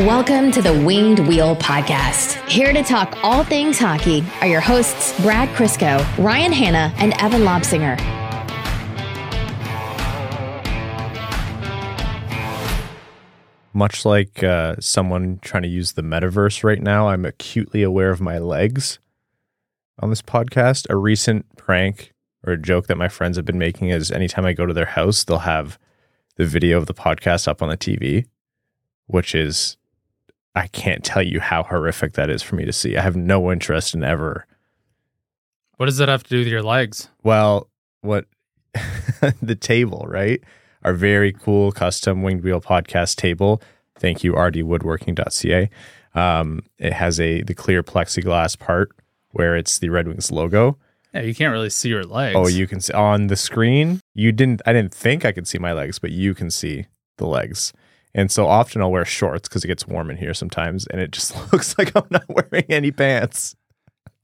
Welcome to the Winged Wheel Podcast. Here to talk all things hockey are your hosts, Brad Crisco, Ryan Hanna, and Evan Lobsinger. Much like uh, someone trying to use the metaverse right now, I'm acutely aware of my legs on this podcast. A recent prank or a joke that my friends have been making is anytime I go to their house, they'll have the video of the podcast up on the TV, which is, I can't tell you how horrific that is for me to see. I have no interest in ever. What does that have to do with your legs? Well, what the table, right? Our very cool custom winged wheel podcast table. Thank you, rdwoodworking.ca. Um, it has a the clear plexiglass part where it's the Red Wings logo. Yeah, you can't really see your legs. Oh, you can see on the screen. You didn't. I didn't think I could see my legs, but you can see the legs. And so often I'll wear shorts because it gets warm in here sometimes, and it just looks like I'm not wearing any pants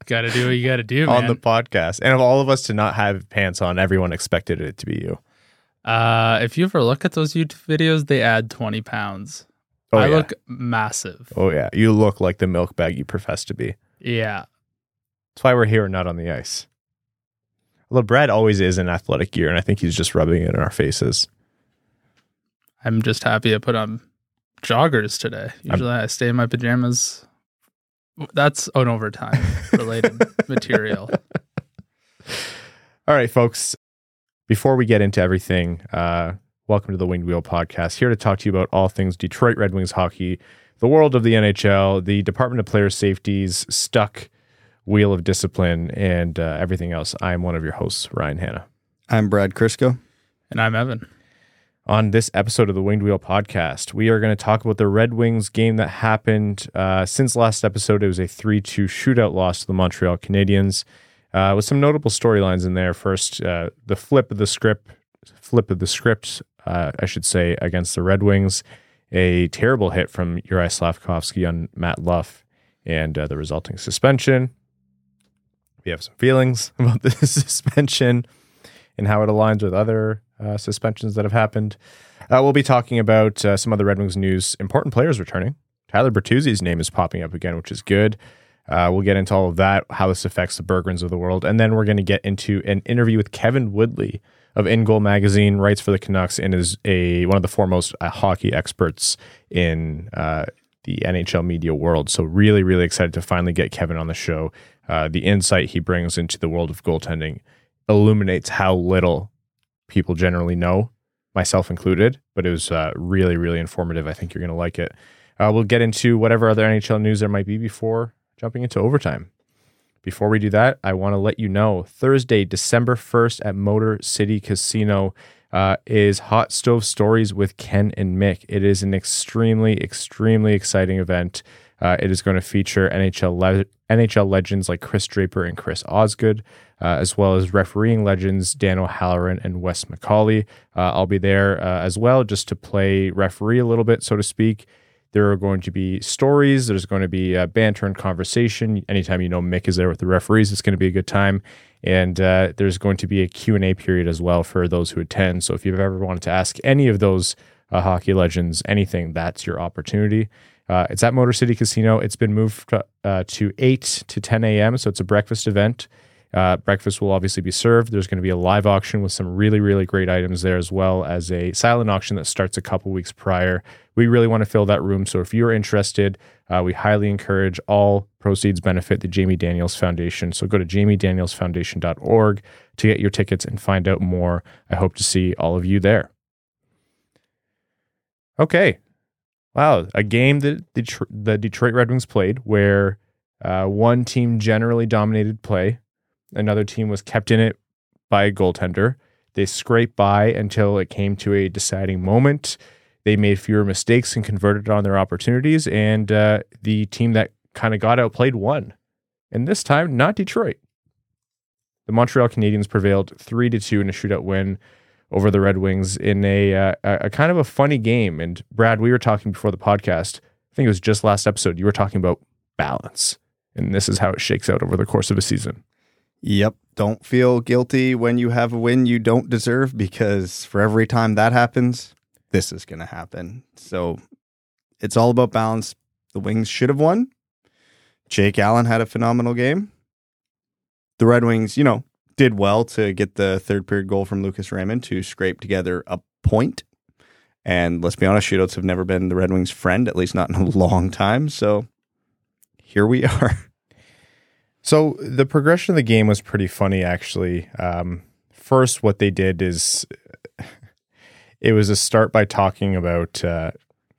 got to do what you got to do, on man. the podcast. And of all of us to not have pants on, everyone expected it to be you. uh, if you ever look at those YouTube videos, they add 20 pounds. Oh I yeah. look massive. oh yeah. You look like the milk bag you profess to be. Yeah. That's why we're here not on the ice. Although Brad always is in athletic gear, and I think he's just rubbing it in our faces. I'm just happy I put on joggers today. Usually I stay in my pajamas. That's an overtime related material. All right, folks. Before we get into everything, uh, welcome to the Winged Wheel Podcast. Here to talk to you about all things Detroit Red Wings hockey, the world of the NHL, the Department of Player Safety's stuck wheel of discipline, and uh, everything else. I am one of your hosts, Ryan Hanna. I'm Brad Crisco. And I'm Evan. On this episode of the Winged Wheel podcast, we are going to talk about the Red Wings game that happened uh, since last episode. It was a 3 2 shootout loss to the Montreal Canadiens uh, with some notable storylines in there. First, uh, the flip of the script, flip of the script, uh, I should say, against the Red Wings. A terrible hit from Juraj Slafkovsky on Matt Luff and uh, the resulting suspension. We have some feelings about the suspension and how it aligns with other uh, suspensions that have happened. Uh, we'll be talking about uh, some other Red Wings news. Important players returning. Tyler Bertuzzi's name is popping up again, which is good. Uh, we'll get into all of that, how this affects the Berggrens of the world, and then we're going to get into an interview with Kevin Woodley of InGoal Magazine, writes for the Canucks, and is a one of the foremost uh, hockey experts in uh, the NHL media world. So really, really excited to finally get Kevin on the show. Uh, the insight he brings into the world of goaltending illuminates how little people generally know, myself included. But it was uh, really, really informative. I think you're going to like it. Uh, we'll get into whatever other NHL news there might be before jumping into overtime. Before we do that, I want to let you know Thursday, December 1st at Motor City Casino uh, is Hot Stove Stories with Ken and Mick. It is an extremely, extremely exciting event. Uh, it is going to feature NHL le- NHL legends like Chris Draper and Chris Osgood, uh, as well as refereeing legends Dan O'Halloran and Wes McCauley. Uh, I'll be there uh, as well just to play referee a little bit, so to speak. There are going to be stories. There's going to be uh, banter and conversation. Anytime you know Mick is there with the referees, it's going to be a good time. And uh, there's going to be a Q&A period as well for those who attend. So if you've ever wanted to ask any of those hockey legends anything, that's your opportunity. Uh, it's at Motor City Casino. It's been moved uh, to 8 to 10 a.m., so it's a breakfast event. Uh, breakfast will obviously be served. There's going to be a live auction with some really, really great items there, as well as a silent auction that starts a couple weeks prior. We really want to fill that room. So if you're interested, uh, we highly encourage all proceeds benefit the Jamie Daniels Foundation. So go to jamiedanielsfoundation.org to get your tickets and find out more. I hope to see all of you there. Okay. Wow. A game that the, Detroit Red Wings played where uh, one team generally dominated play, another team was kept in it by a goaltender. They scraped by until it came to a deciding moment. They made fewer mistakes and converted on their opportunities, and uh, the team that kind of got outplayed won. And this time, not Detroit. The Montreal Canadiens prevailed three to two in a shootout win over the Red Wings in a, uh, a kind of a funny game. And Brad, we were talking before the podcast. I think it was just last episode. You were talking about balance, and this is how it shakes out over the course of a season. Yep. Don't feel guilty when you have a win you don't deserve because for every time that happens, this is going to happen. So it's all about balance. The Wings should have won. Jake Allen had a phenomenal game. The Red Wings, you know, did well to get the third period goal from Lucas Raymond to scrape together a point. And let's be honest, shootouts have never been the Red Wings' friend, at least not in a long time. So here we are. So the progression of the game was pretty funny, actually. Um, first, what they did is it was a start by talking about uh,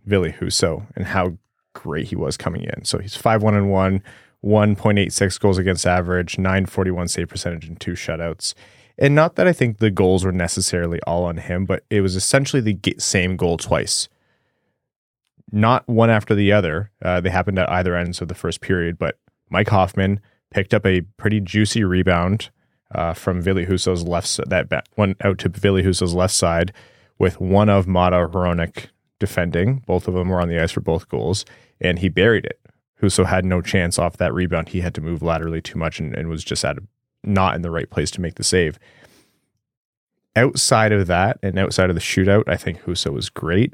Ville Husso and how great he was coming in. So he's 5 1 and 1, 1.86 goals against average, 941 save percentage, and two shutouts. And not that I think the goals were necessarily all on him, but it was essentially the same goal twice. Not one after the other. Uh, they happened at either ends of the first period, but Mike Hoffman picked up a pretty juicy rebound uh, from Ville Husso's left that went out to Ville Husso's left side with one of Maatta Hronek defending. Both of them were on the ice for both goals, and he buried it. Husso had no chance off that rebound. He had to move laterally too much and, and was just at a, not in the right place to make the save. Outside of that and outside of the shootout, I think Husso was great,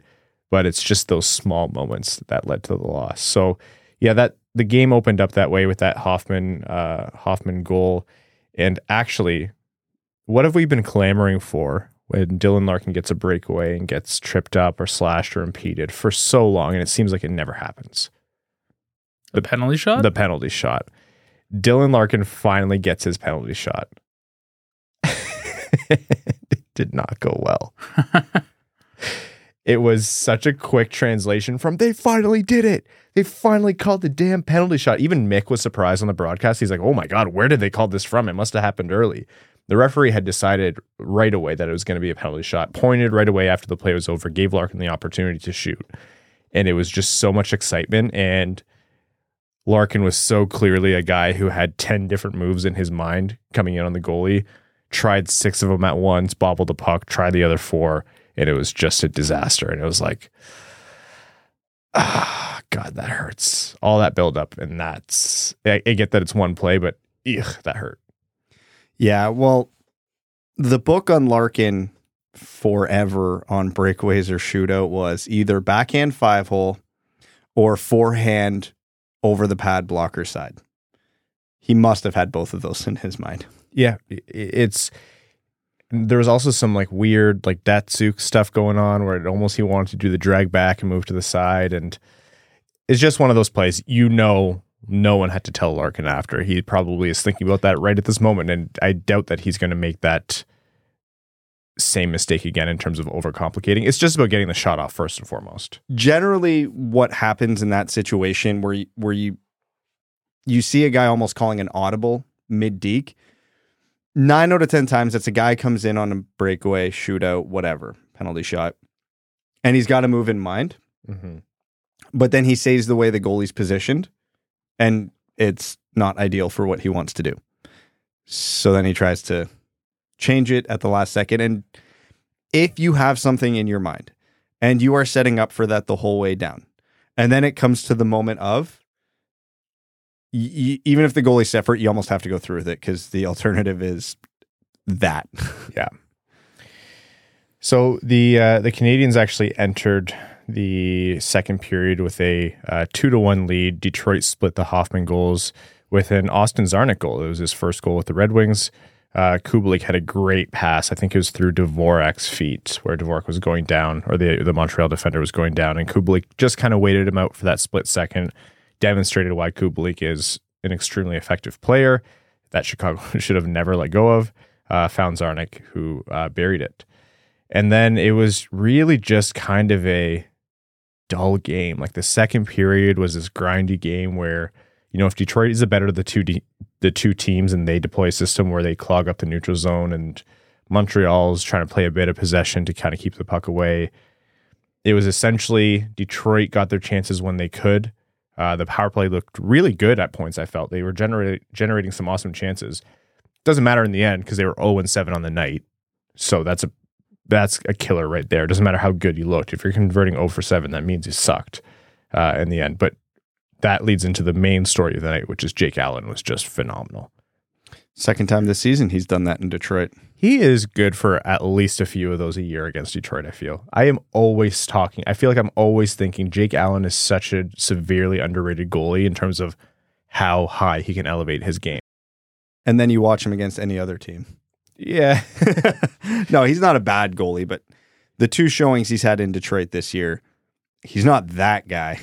but it's just those small moments that led to the loss. So, yeah, that the game opened up that way with that Hoffman uh, Hoffman goal. And actually, what have we been clamoring for when Dylan Larkin gets a breakaway and gets tripped up or slashed or impeded for so long, and it seems like it never happens. The penalty shot? The penalty shot. Dylan Larkin finally gets his penalty shot. it did not go well. it was such a quick translation from they finally did it. They finally called the damn penalty shot. Even Mick was surprised on the broadcast. He's like, oh my God, where did they call this from? It must have happened early. The referee had decided right away that it was going to be a penalty shot, pointed right away after the play was over, gave Larkin the opportunity to shoot. And it was just so much excitement. And Larkin was so clearly a guy who had 10 different moves in his mind coming in on the goalie, tried six of them at once, bobbled the puck, tried the other four, and it was just a disaster. And it was like, ah, God, that hurts. All that buildup. And that's, I, I get that it's one play, but ugh, that hurt. Yeah, well, the book on Larkin forever on breakaways or shootout was either backhand five hole or forehand over the pad blocker side. He must have had both of those in his mind. Yeah, it's there was also some like weird like Datsyuk stuff going on where it almost he wanted to do the drag back and move to the side and it's just one of those plays you know no one had to tell Larkin after. He probably is thinking about that right at this moment. And I doubt that he's going to make that same mistake again in terms of overcomplicating. It's just about getting the shot off first and foremost. Generally, what happens in that situation where you, where you you see a guy almost calling an audible mid deke, nine out of ten times it's a guy comes in on a breakaway, shootout, whatever penalty shot, and he's got to move in mind. Mm-hmm. But then he saves the way the goalie's positioned and it's not ideal for what he wants to do. So then he tries to change it at the last second. And if you have something in your mind and you are setting up for that the whole way down, and then it comes to the moment of, y- even if the goalie's separate, you almost have to go through with it because the alternative is that. yeah. So the uh, the Canadiens actually entered the second period with a uh, two to one lead. Detroit split the Hoffman goals with an Austin Czarnik goal. It was his first goal with the Red Wings. Uh, Kubalik had a great pass. I think it was through Dvorak's feet where Dvorak was going down, or the the Montreal defender was going down, and Kubalik just kind of waited him out for that split second. Demonstrated why Kubalik is an extremely effective player that Chicago should have never let go of. Uh, found Czarnik, who uh, buried it. And then it was really just kind of a dull game. Like the second period was this grindy game where, you know, if Detroit is the better of the two de- the two teams and they deploy a system where they clog up the neutral zone and Montreal's trying to play a bit of possession to kind of keep the puck away. It was essentially Detroit got their chances when they could. Uh, the power play looked really good at points. I felt they were generating generating some awesome chances. Doesn't matter in the end because they were zero and seven on the night. So that's a that's a killer right there. Doesn't matter how good you looked. If you're converting 0 for 7, that means you sucked uh, in the end. But that leads into the main story of the night, which is Jake Allen was just phenomenal. Second time this season he's done that in Detroit. He is good for at least a few of those a year against Detroit, I feel. I am always talking. I feel like I'm always thinking Jake Allen is such a severely underrated goalie in terms of how high he can elevate his game. And then you watch him against any other team. Yeah. no, he's not a bad goalie, but the two showings he's had in Detroit this year, he's not that guy.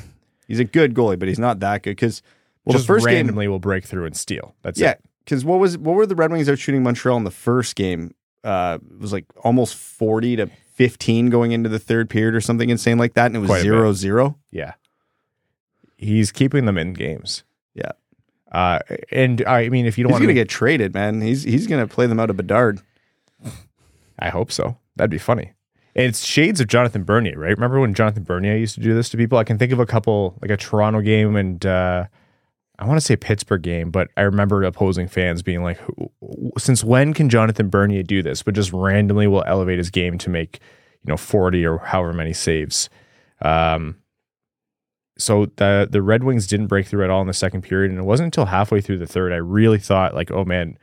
He's a good goalie, but he's not that good because well, Just the first game, randomly will break through and steal. That's yeah, because what was what were the Red Wings out shooting Montreal in the first game? Uh, it was like almost forty to fifteen going into the third period or something insane like that, and it was Quite zero zero. Yeah. He's keeping them in games. Yeah. Uh, and I mean, if you don't He's want gonna to get traded, man. He's he's gonna play them out of Bedard. I hope so. That'd be funny. It's shades of Jonathan Bernier, right? Remember when Jonathan Bernier used to do this to people? I can think of a couple, like a Toronto game and uh, I want to say Pittsburgh game, but I remember opposing fans being like, "Since when can Jonathan Bernier do this?" But just randomly will elevate his game to make you know forty or however many saves. Um, so the the Red Wings didn't break through at all in the second period, and it wasn't until halfway through the third I really thought like, "Oh man."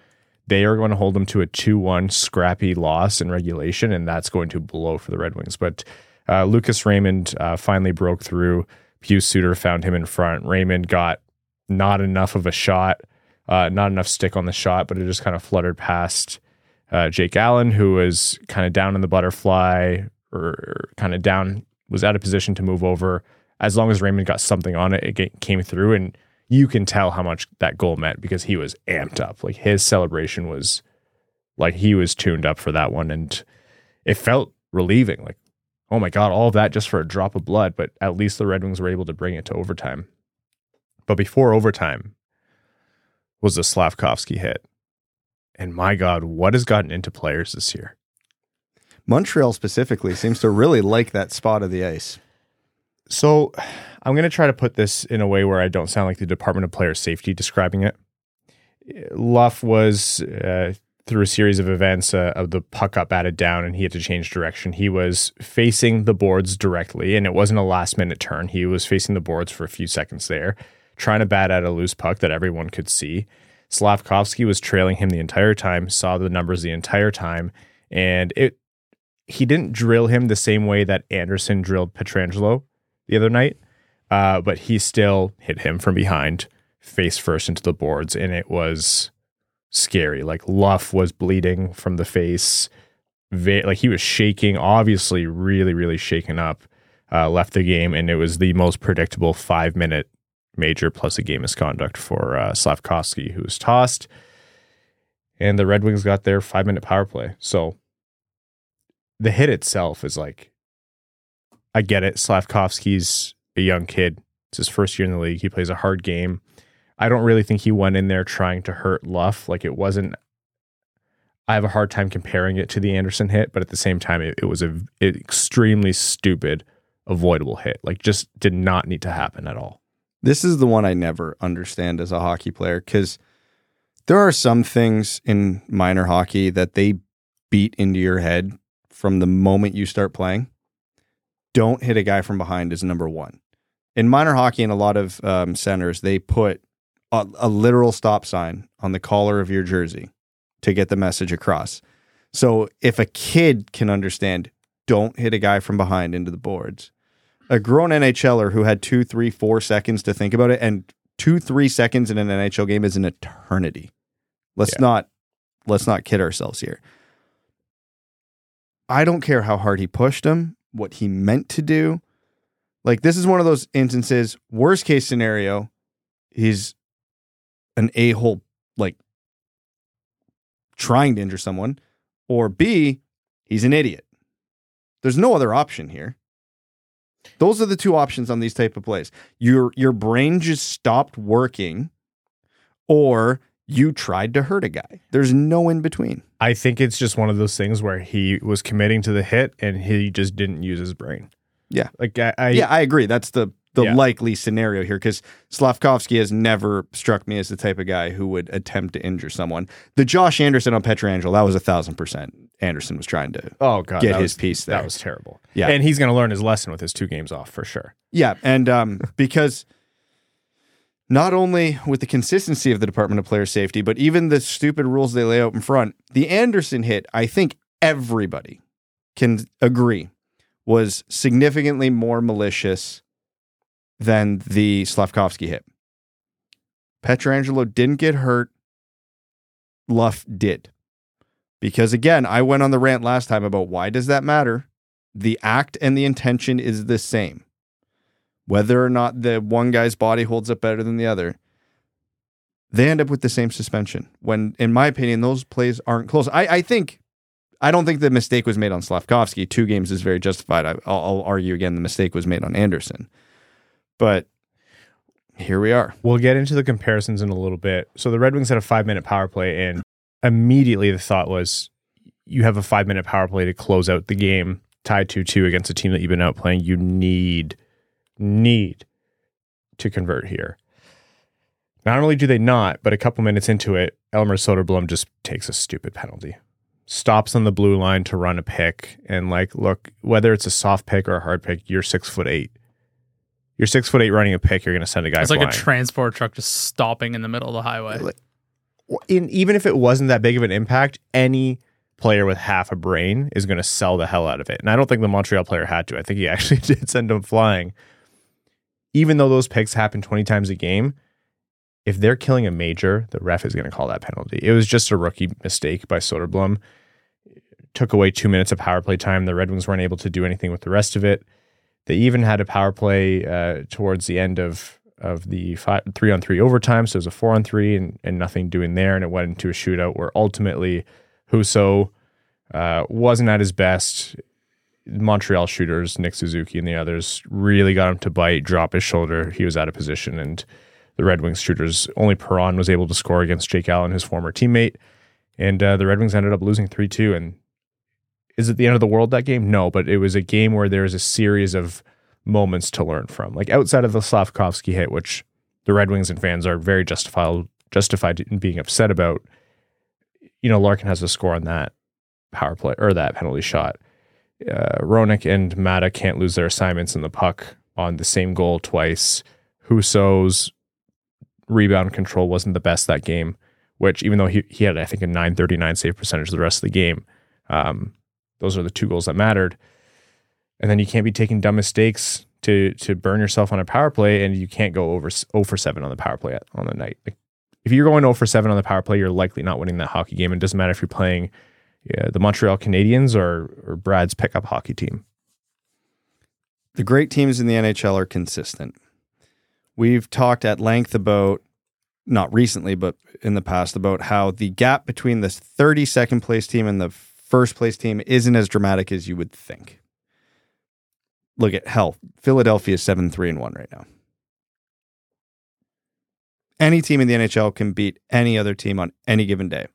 They are going to hold them to a 2-1 scrappy loss in regulation and that's going to blow for the red wings. But uh, lucas raymond uh, finally broke through. Pius Suter found him in front. Raymond got not enough of a shot uh, not enough stick on the shot but it just kind of fluttered past uh, jake allen who was kind of down in the butterfly or kind of down was out of position to move over. As long as raymond got something on it it came through and you can tell how much that goal meant because he was amped up. Like his celebration was like he was tuned up for that one and it felt relieving. Like, oh my God, all of that just for a drop of blood. But at least the Red Wings were able to bring it to overtime. But before overtime was the Slafkovsky hit. And my God, what has gotten into players this year? Montreal specifically seems to really like that spot of the ice. So I'm going to try to put this in a way where I don't sound like the Department of Player Safety describing it. Luff was uh, through a series of events uh, of the puck got batted down and he had to change direction. He was facing the boards directly and it wasn't a last minute turn. He was facing the boards for a few seconds there, trying to bat at a loose puck that everyone could see. Slafkovsky was trailing him the entire time, saw the numbers the entire time, and it he didn't drill him the same way that Anderson drilled Pietrangelo the other night, uh, but he still hit him from behind, face first into the boards, and it was scary. Like Luff was bleeding from the face, like he was shaking, obviously really, really shaken up. Uh, left the game, and it was the most predictable five minute major plus a game misconduct for uh, Slafkovsky, who was tossed. And the Red Wings got their five minute power play. So the hit itself is like, I get it. Slafkovsky's a young kid. It's his first year in the league. He plays a hard game. I don't really think he went in there trying to hurt Luff. Like it wasn't. I have a hard time comparing it to the Anderson hit, but at the same time, it, it was a an extremely stupid, avoidable hit. Like just did not need to happen at all. This is the one I never understand as a hockey player because there are some things in minor hockey that they beat into your head from the moment you start playing. Don't hit a guy from behind is number one. In minor hockey and a lot of um, centers, they put a, a literal stop sign on the collar of your jersey to get the message across. So if a kid can understand, don't hit a guy from behind into the boards. A grown NHLer who had two, three, four seconds to think about it, and two, three seconds in an NHL game is an eternity. Let's Yeah. not let's not kid ourselves here. I don't care how hard he pushed him, what he meant to do. Like this is one of those instances. Worst case scenario, he's an a hole, like trying to injure someone, or B, he's an idiot. There's no other option here. Those are the two options on these type of plays. Your your brain just stopped working, or you tried to hurt a guy. There's no in between. I think it's just one of those things where he was committing to the hit and he just didn't use his brain. Yeah. Like I, I yeah, I agree. That's the the Yeah. likely scenario here because Slafkovsky has never struck me as the type of guy who would attempt to injure someone. The Josh Anderson on Pietrangelo, that was a thousand percent. Anderson was trying to. oh god, get his was- piece there. That was terrible. Yeah. and he's going to learn his lesson with his two games off for sure. Yeah, and um, because not only with the consistency of the Department of Player Safety, but even the stupid rules they lay out in front. The Anderson hit, I think everybody can agree, was significantly more malicious than the Slafkovsky hit. Pietrangelo didn't get hurt. Luff did. Because again, I went on the rant last time about why does that matter? The act and the intention is the same. Whether or not the one guy's body holds up better than the other, they end up with the same suspension. When, in my opinion, those plays aren't close. I, I think, I don't think the mistake was made on Slafkovsky. Two games is very justified. I, will I'll argue again the mistake was made on Anderson. But here we are. We'll get into the comparisons in a little bit. So the Red Wings had a five minute power play, and immediately the thought was you have a five minute power play to close out the game, tied 2 2 against a team that you've been out playing. You need, need to convert here. Not only do they not, but a couple minutes into it, Elmer Soderblom just takes a stupid penalty. Stops on the blue line to run a pick. And like, look, whether it's a soft pick or a hard pick, you're six foot eight you're six foot eight running a pick, you're going to send a guy. It's flying. like a transport truck just stopping in the middle of the highway. In, even if it wasn't that big of an impact, any player with half a brain is going to sell the hell out of it. And I don't think the Montreal player had to. I think he actually did send him flying. Even though those picks happen 20 times a game, if they're killing a major, the ref is going to call that penalty. It was just a rookie mistake by Soderblom. Took away two minutes of power play time. The Red Wings weren't able to do anything with the rest of it. They even had a power play uh, towards the end of of the five, three on three overtime. So it was a four on three and, and nothing doing there. And it went into a shootout where ultimately Husso uh, wasn't at his best. Montreal shooters, Nick Suzuki and the others, really got him to bite, drop his shoulder. He was out of position. And the Red Wings shooters, only Perron was able to score against Jake Allen, his former teammate. And uh, the Red Wings ended up losing 3 2. And is it the end of the world that game? No, but it was a game where there's a series of moments to learn from. Like outside of the Slafkovsky hit, which the Red Wings and fans are very justified justified in being upset about. You know, Larkin has a score on that power play or that penalty shot. Uh, Hronek and Maatta can't lose their assignments in the puck on the same goal twice. Husso's rebound control wasn't the best that game, which even though he, he had, I think, a 939 save percentage the rest of the game, um, those are the two goals that mattered. And then you can't be taking dumb mistakes to to burn yourself on a power play, and you can't go over 0 for 7 on the power play on the night. Like, if you're going 0 for 7 on the power play, you're likely not winning that hockey game. It doesn't matter if you're playing yeah, the Montreal Canadiens or, or Brad's pickup hockey team. The great teams in the NHL are consistent. We've talked at length about, not recently, but in the past, about how the gap between the 32nd place team and the first place team isn't as dramatic as you would think. Look at hell, Philadelphia is 7 3 and 1 right now. Any team in the NHL can beat any other team on any given day.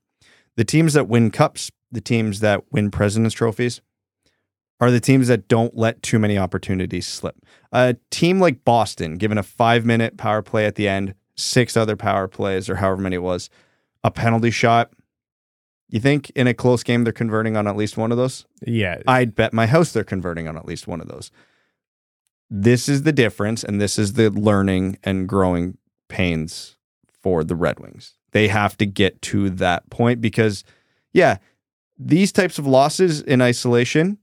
The teams that win cups, the teams that win president's trophies, are the teams that don't let too many opportunities slip. A team like Boston, given a five minute power play at the end, six other power plays, or however many it was, a penalty shot, you think in a close game they're converting on at least one of those? Yeah. I'd bet my house they're converting on at least one of those. This is the difference, and this is the learning and growing pains for the Red Wings. They have to get to that point because, yeah, these types of losses in isolation,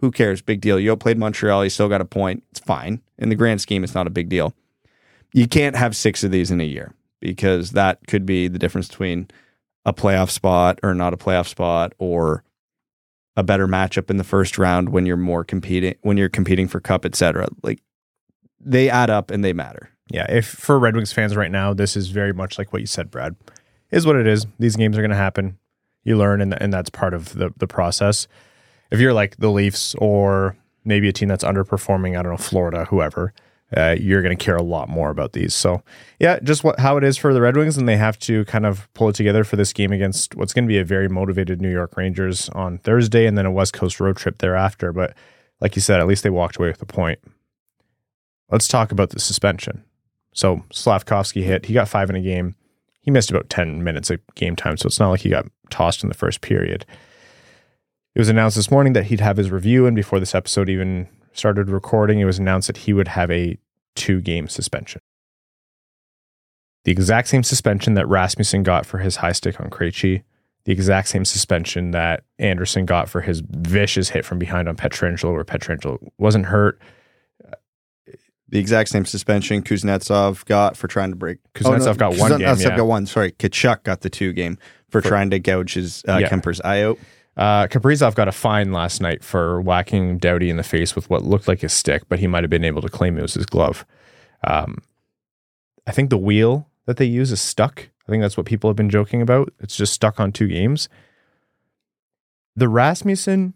who cares? Big deal. You played Montreal, you still got a point. It's fine. In the grand scheme, it's not a big deal. You can't have six of these in a year because that could be the difference between a playoff spot or not a playoff spot or a better matchup in the first round when you're more competing when you're competing for cup etc like they add up and they matter yeah if for red wings fans right now this is very much like what you said brad is what it is these games are going to happen you learn and, and that's part of the, the process if you're like the leafs or maybe a team that's underperforming i don't know florida whoever uh, you're going to care a lot more about these. So, yeah, just what how it is for the Red Wings, and they have to kind of pull it together for this game against what's going to be a very motivated New York Rangers on Thursday, and then a West Coast road trip thereafter. But like you said, at least they walked away with a point. Let's talk about the suspension. So Slafkovsky hit. He got five in a game. He missed about ten minutes of game time, so it's not like he got tossed in the first period. It was announced this morning that he'd have his review, and before this episode even started recording, it was announced that he would have a two game suspension. the exact same suspension that Rasmussen got for his high stick on Krejci, the exact same suspension that Anderson got for his vicious hit from behind on Pietrangelo, where Pietrangelo wasn't hurt. The exact same suspension Kuznetsov got for trying to break. Kuznetsov got one game, Kuznetsov yeah. got one. Sorry, Tkachuk got the two game for, trying to gouge his uh, Yeah. Kuemper's eye out. Uh, Kaprizov got a fine last night for whacking Doughty in the face with what looked like his stick, but he might have been able to claim it was his glove. Um, I think the wheel that they use is stuck. I think that's what people have been joking about. It's just stuck on two games. The Rasmussen,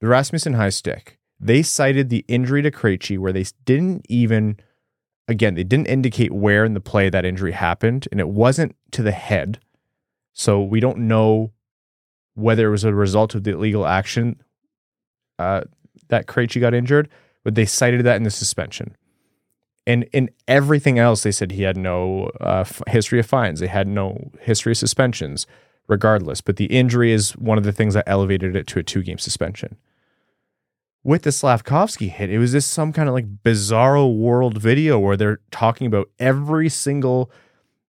the Rasmussen high stick, they cited the injury to Krejci where they didn't even, again, they didn't indicate where in the play that injury happened, and it wasn't to the head. So we don't know whether it was a result of the illegal action uh, that Krejci got injured, but they cited that in the suspension. And in everything else, they said he had no uh, history of fines. They had no history of suspensions, regardless. But the injury is one of the things that elevated it to a two game suspension. With the Slafkovsky hit, it was this some kind of like bizarro world video where they're talking about every single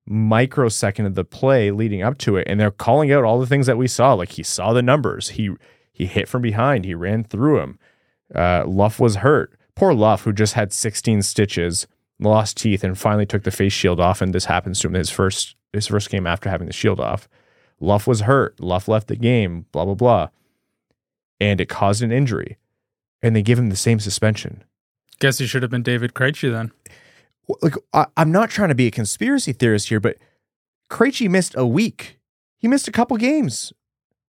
microsecond of the play leading up to it and they're calling out all the things that we saw. Like he saw the numbers. He he hit from behind. He ran through him uh, luff was hurt. Poor luff who just had 16 stitches lost teeth and finally took the face shield off and this happens to him his first his first game after having the shield off. Luff was hurt. Luff left the game blah blah blah. And it caused an injury and they give him the same suspension Guess he should have been David Krejci then. like I, I'm not trying to be a conspiracy theorist here, but Krejci missed a week. He missed a couple games.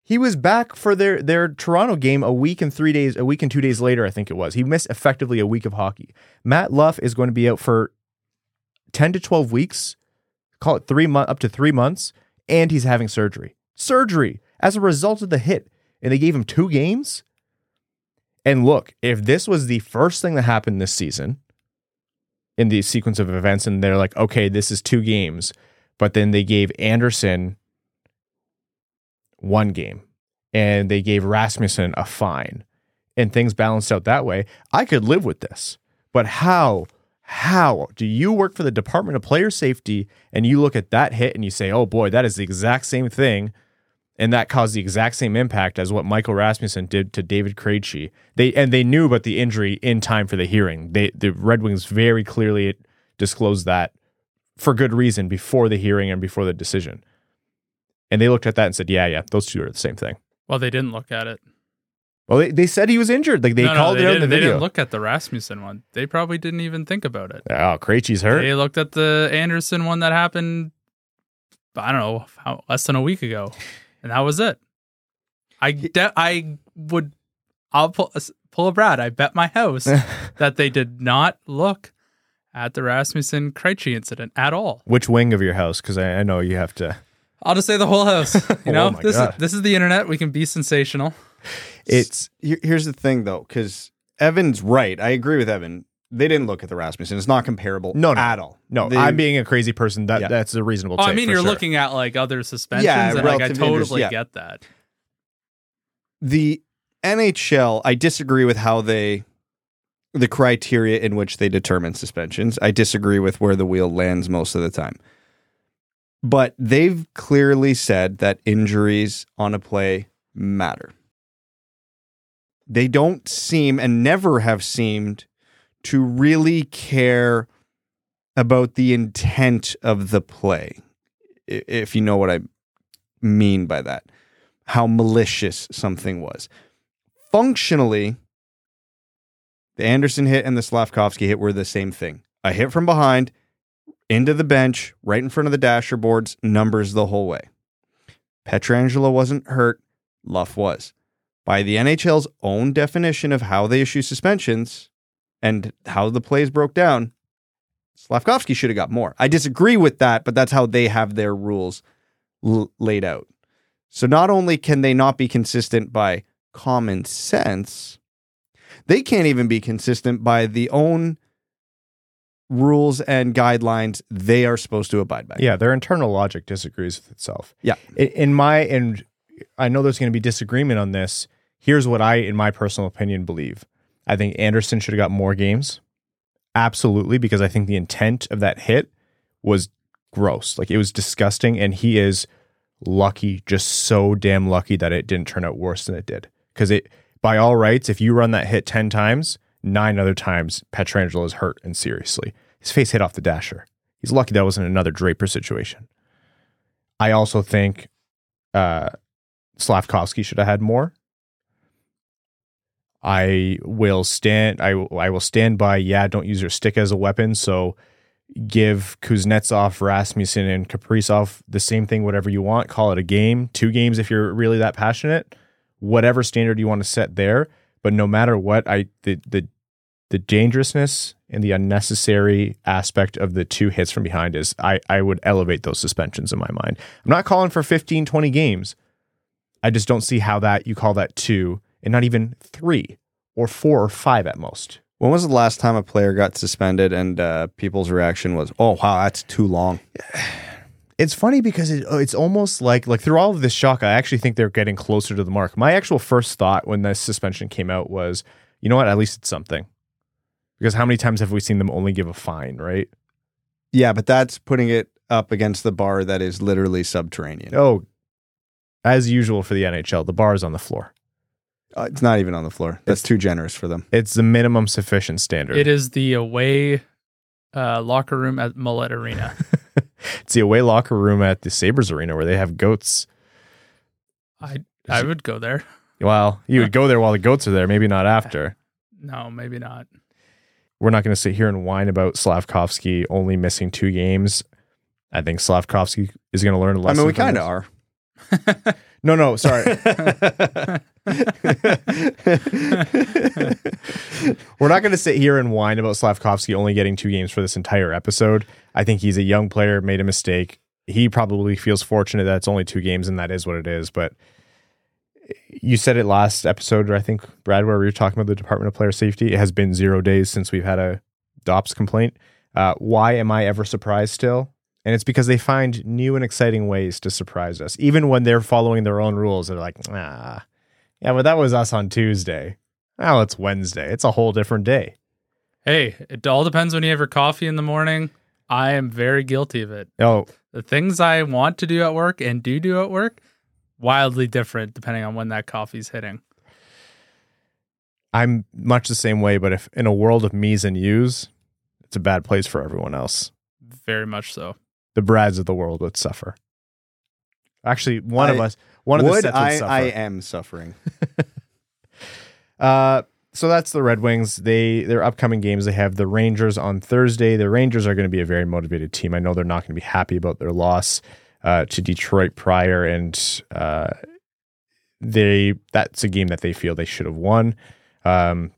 He was back for their their Toronto game a week and three days, a week and two days later, I think it was. He missed effectively a week of hockey. Matt Luff is going to be out for ten to twelve weeks, call it three month up to three months, and he's having surgery. Surgery as a result of the hit, and they gave him two games. And look, if this was the first thing that happened this season, in the sequence of events and they're like, okay, this is two games. But then they gave Anderson one game and they gave Rasmussen a fine and things balanced out that way. I could live with this. But how, how do you work for the Department of Player Safety and you look at that hit and you say, oh boy, that is the exact same thing and that caused the exact same impact as what Michael Rasmussen did to David Krejci. They and they knew about the injury in time for the hearing. They the Red Wings very clearly disclosed that for good reason before the hearing and before the decision. And they looked at that and said, "Yeah, yeah, those two are the same thing." Well, they didn't look at it. Well, they, they said he was injured. Like they No, no, called they it out in the didn't- They didn't look at the Rasmussen one. They probably didn't even think about it. oh, Krejci's hurt. They looked at the Anderson one that happened, I don't know, how, less than a week ago, and that was it. I de- I would, I'll pull pull a Brad. I bet my house that they did not look at the Rasmussen Krejci incident at all. Which wing of your house? Because I, I know you have to. I'll just say the whole house. You know, Oh this God. is this is the internet. We can be sensational. It's Here's the thing, though, because Evan's right. I agree with Evan. They didn't look at the Rasmussen. It's not comparable No, no. at all. no. They- I'm being a crazy person. That Yeah. that's a reasonable. Oh, I mean, for you're sure. looking at like other suspensions, Yeah, and like I totally yeah. get that. the NHL, I disagree with how they the criteria in which they determine suspensions. I disagree with where the wheel lands most of the time. But they've clearly said that injuries on a play matter. They don't seem and never have seemed to really care about the intent of the play. If you know what I mean by that how malicious something was. Functionally, the Anderson hit and the Slafkovsky hit were the same thing. A hit from behind, into the bench, right in front of the dasher boards, numbers the whole way. Pietrangelo wasn't hurt, Luff was. By the NHL's own definition of how they issue suspensions and how the plays broke down, Slafkovsky should have got more. I disagree with that, but that's how they have their rules l- laid out. So not only can they not be consistent by common sense, they can't even be consistent by the own rules and guidelines they are supposed to abide by. Yeah, their internal logic disagrees with itself. Yeah. In, in my and I know there's going to be disagreement on this. Here's what I, in my personal opinion, believe. I think Anderson should have got more games. Absolutely, because I think the intent of that hit was gross. Like it was disgusting. And he is lucky, just so damn lucky that it didn't turn out worse than it did. Because it, by all rights, if you run that hit 10 times, nine other times, Pietrangelo is hurt and seriously. His face hit off the dasher. He's lucky that wasn't another Draper situation. I also think uh, Slafkovsky should have had more. I will stand. I I will stand by. Yeah, don't use your stick as a weapon. So give Kuznetsov, Rasmussen, and Kaprizov the same thing. Whatever you want. Call it a game, two games if you're really that passionate. Whatever standard you want to set there. But no matter what, I the the the dangerousness and the unnecessary aspect of the two hits from behind is I I would elevate those suspensions in my mind. I'm not calling for 15, 20 games. I just don't see how that you call that two and not even three or four or five at most. When was the last time a player got suspended and uh, people's reaction was, "Oh, wow, that's too long"? It's funny because it, it's almost like like through all of this shock, I actually think they're getting closer to the mark. My actual first thought when this suspension came out was, you know what? At least it's something. Because how many times have we seen them only give a fine, right? Yeah, but that's putting it up against the bar that is literally subterranean. Oh, as usual for the NHL, the bar is on the floor. Uh, it's not even on the floor. That's too generous for them. It's the minimum sufficient standard. It is the away uh, locker room at Mullet Arena. It's the away locker room at the Sabres Arena where they have goats. I I would go there. Well, you would go there while the goats are there, maybe not after. No, maybe not. We're not going to sit here and whine about Slafkovsky only missing two games. I think Slafkovsky is going to learn a I lesson. I mean, we kind of are. No, no, sorry. We're not going to sit here and whine about Slafkovsky only getting two games for this entire episode. I think he's a young player, made a mistake. He probably feels fortunate that it's only two games and that is what it is. But you said it last episode, or I think, Brad, where we were talking about the Department of Player Safety. It has been zero days since we've had a DOPS complaint. Uh, why am I ever surprised still? And it's because they find new and exciting ways to surprise us. Even when they're following their own rules, they're like, ah, yeah, but that was us on Tuesday. Now it's Wednesday. It's a whole different day. Hey, it all depends when you have your coffee in the morning. I am very guilty of it. Oh, The things I want to do at work and do do at work, wildly different depending on when that coffee's hitting. I'm much the same way, but if in a world of me's and you's, it's a bad place for everyone else. Very much so. The Brads of the world would suffer. Actually, one of us, one of the would sets would I? suffer. I am suffering. Uh, so that's the Red Wings. They their upcoming games. They have the Rangers on Thursday. The Rangers are going to be a very motivated team. I know they're not going to be happy about their loss uh, to Detroit prior, and uh, they that's a game that they feel they should have won. Um,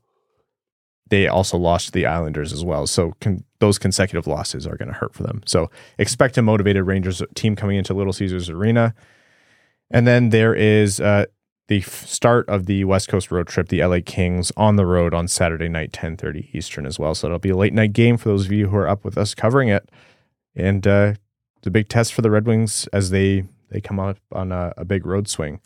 they also lost to the Islanders as well, so con- those consecutive losses are going to hurt for them. So expect a motivated Rangers team coming into Little Caesars Arena, and then there is. Uh, the f- start of the West Coast road trip, the LA Kings on the road on Saturday night, 10:30 Eastern as well. So it'll be a late night game for those of you who are up with us covering it. And uh, it's a big test for the Red Wings as they they come up on a, a big road swing.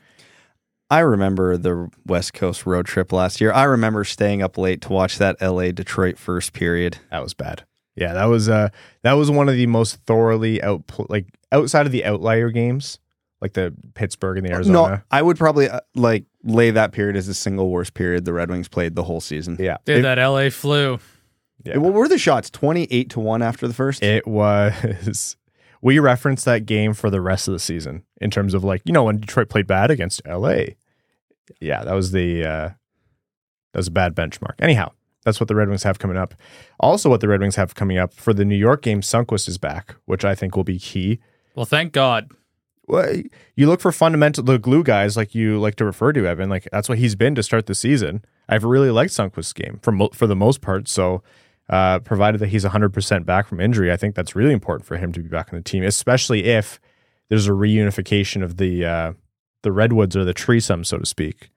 I remember the West Coast road trip last year. I remember staying up late to watch that LA Detroit first period. That was bad. Yeah, that was uh that was one of the most thoroughly out like outside of the outlier games, like the Pittsburgh and the Arizona. No, I would probably uh, like lay that period as the single worst period the Red Wings played the whole season. Yeah, Did it, that LA flu. Yeah. What were the shots? 28 to 1 after the first? it was. We referenced that game for the rest of the season in terms of like you know when Detroit played bad against LA. Yeah, that was the uh, that was a bad benchmark. Anyhow, that's what the Red Wings have coming up. Also, what the Red Wings have coming up for the New York game, Sundqvist is back, which I think will be key. Well, thank God. Well, you look for fundamental the glue guys like you like to refer to Evan. Like that's what he's been to start the season. I've really liked Sundqvist's game for for the most part. So, uh, provided that he's hundred percent back from injury, I think that's really important for him to be back on the team, especially if there's a reunification of the uh, the redwoods or the treesome, so to speak.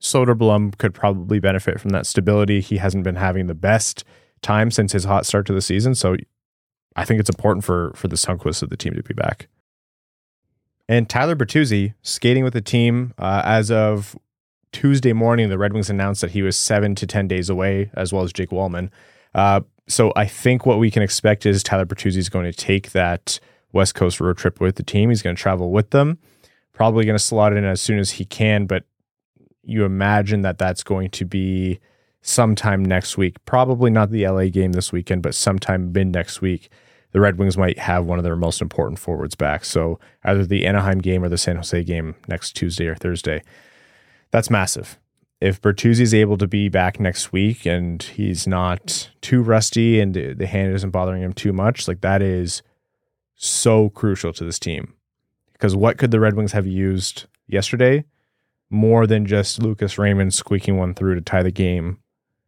Soderblom could probably benefit from that stability. He hasn't been having the best time since his hot start to the season, so I think it's important for for the Sunquist of the team to be back. And Tyler Bertuzzi skating with the team uh, as of Tuesday morning. The Red Wings announced that he was seven to ten days away, as well as Jake Walman. Uh, so I think what we can expect is Tyler Bertuzzi is going to take that West Coast road trip with the team. He's going to travel with them. Probably going to slot in as soon as he can, but you imagine that that's going to be sometime next week. Probably not the LA game this weekend, but sometime mid next week. The Red Wings might have one of their most important forwards back. So either the Anaheim game or the San Jose game next Tuesday or Thursday. That's massive. If Bertuzzi is able to be back next week and he's not too rusty and the hand isn't bothering him too much, like that is so crucial to this team. Because what could the Red Wings have used yesterday? More than just Lucas Raymond squeaking one through to tie the game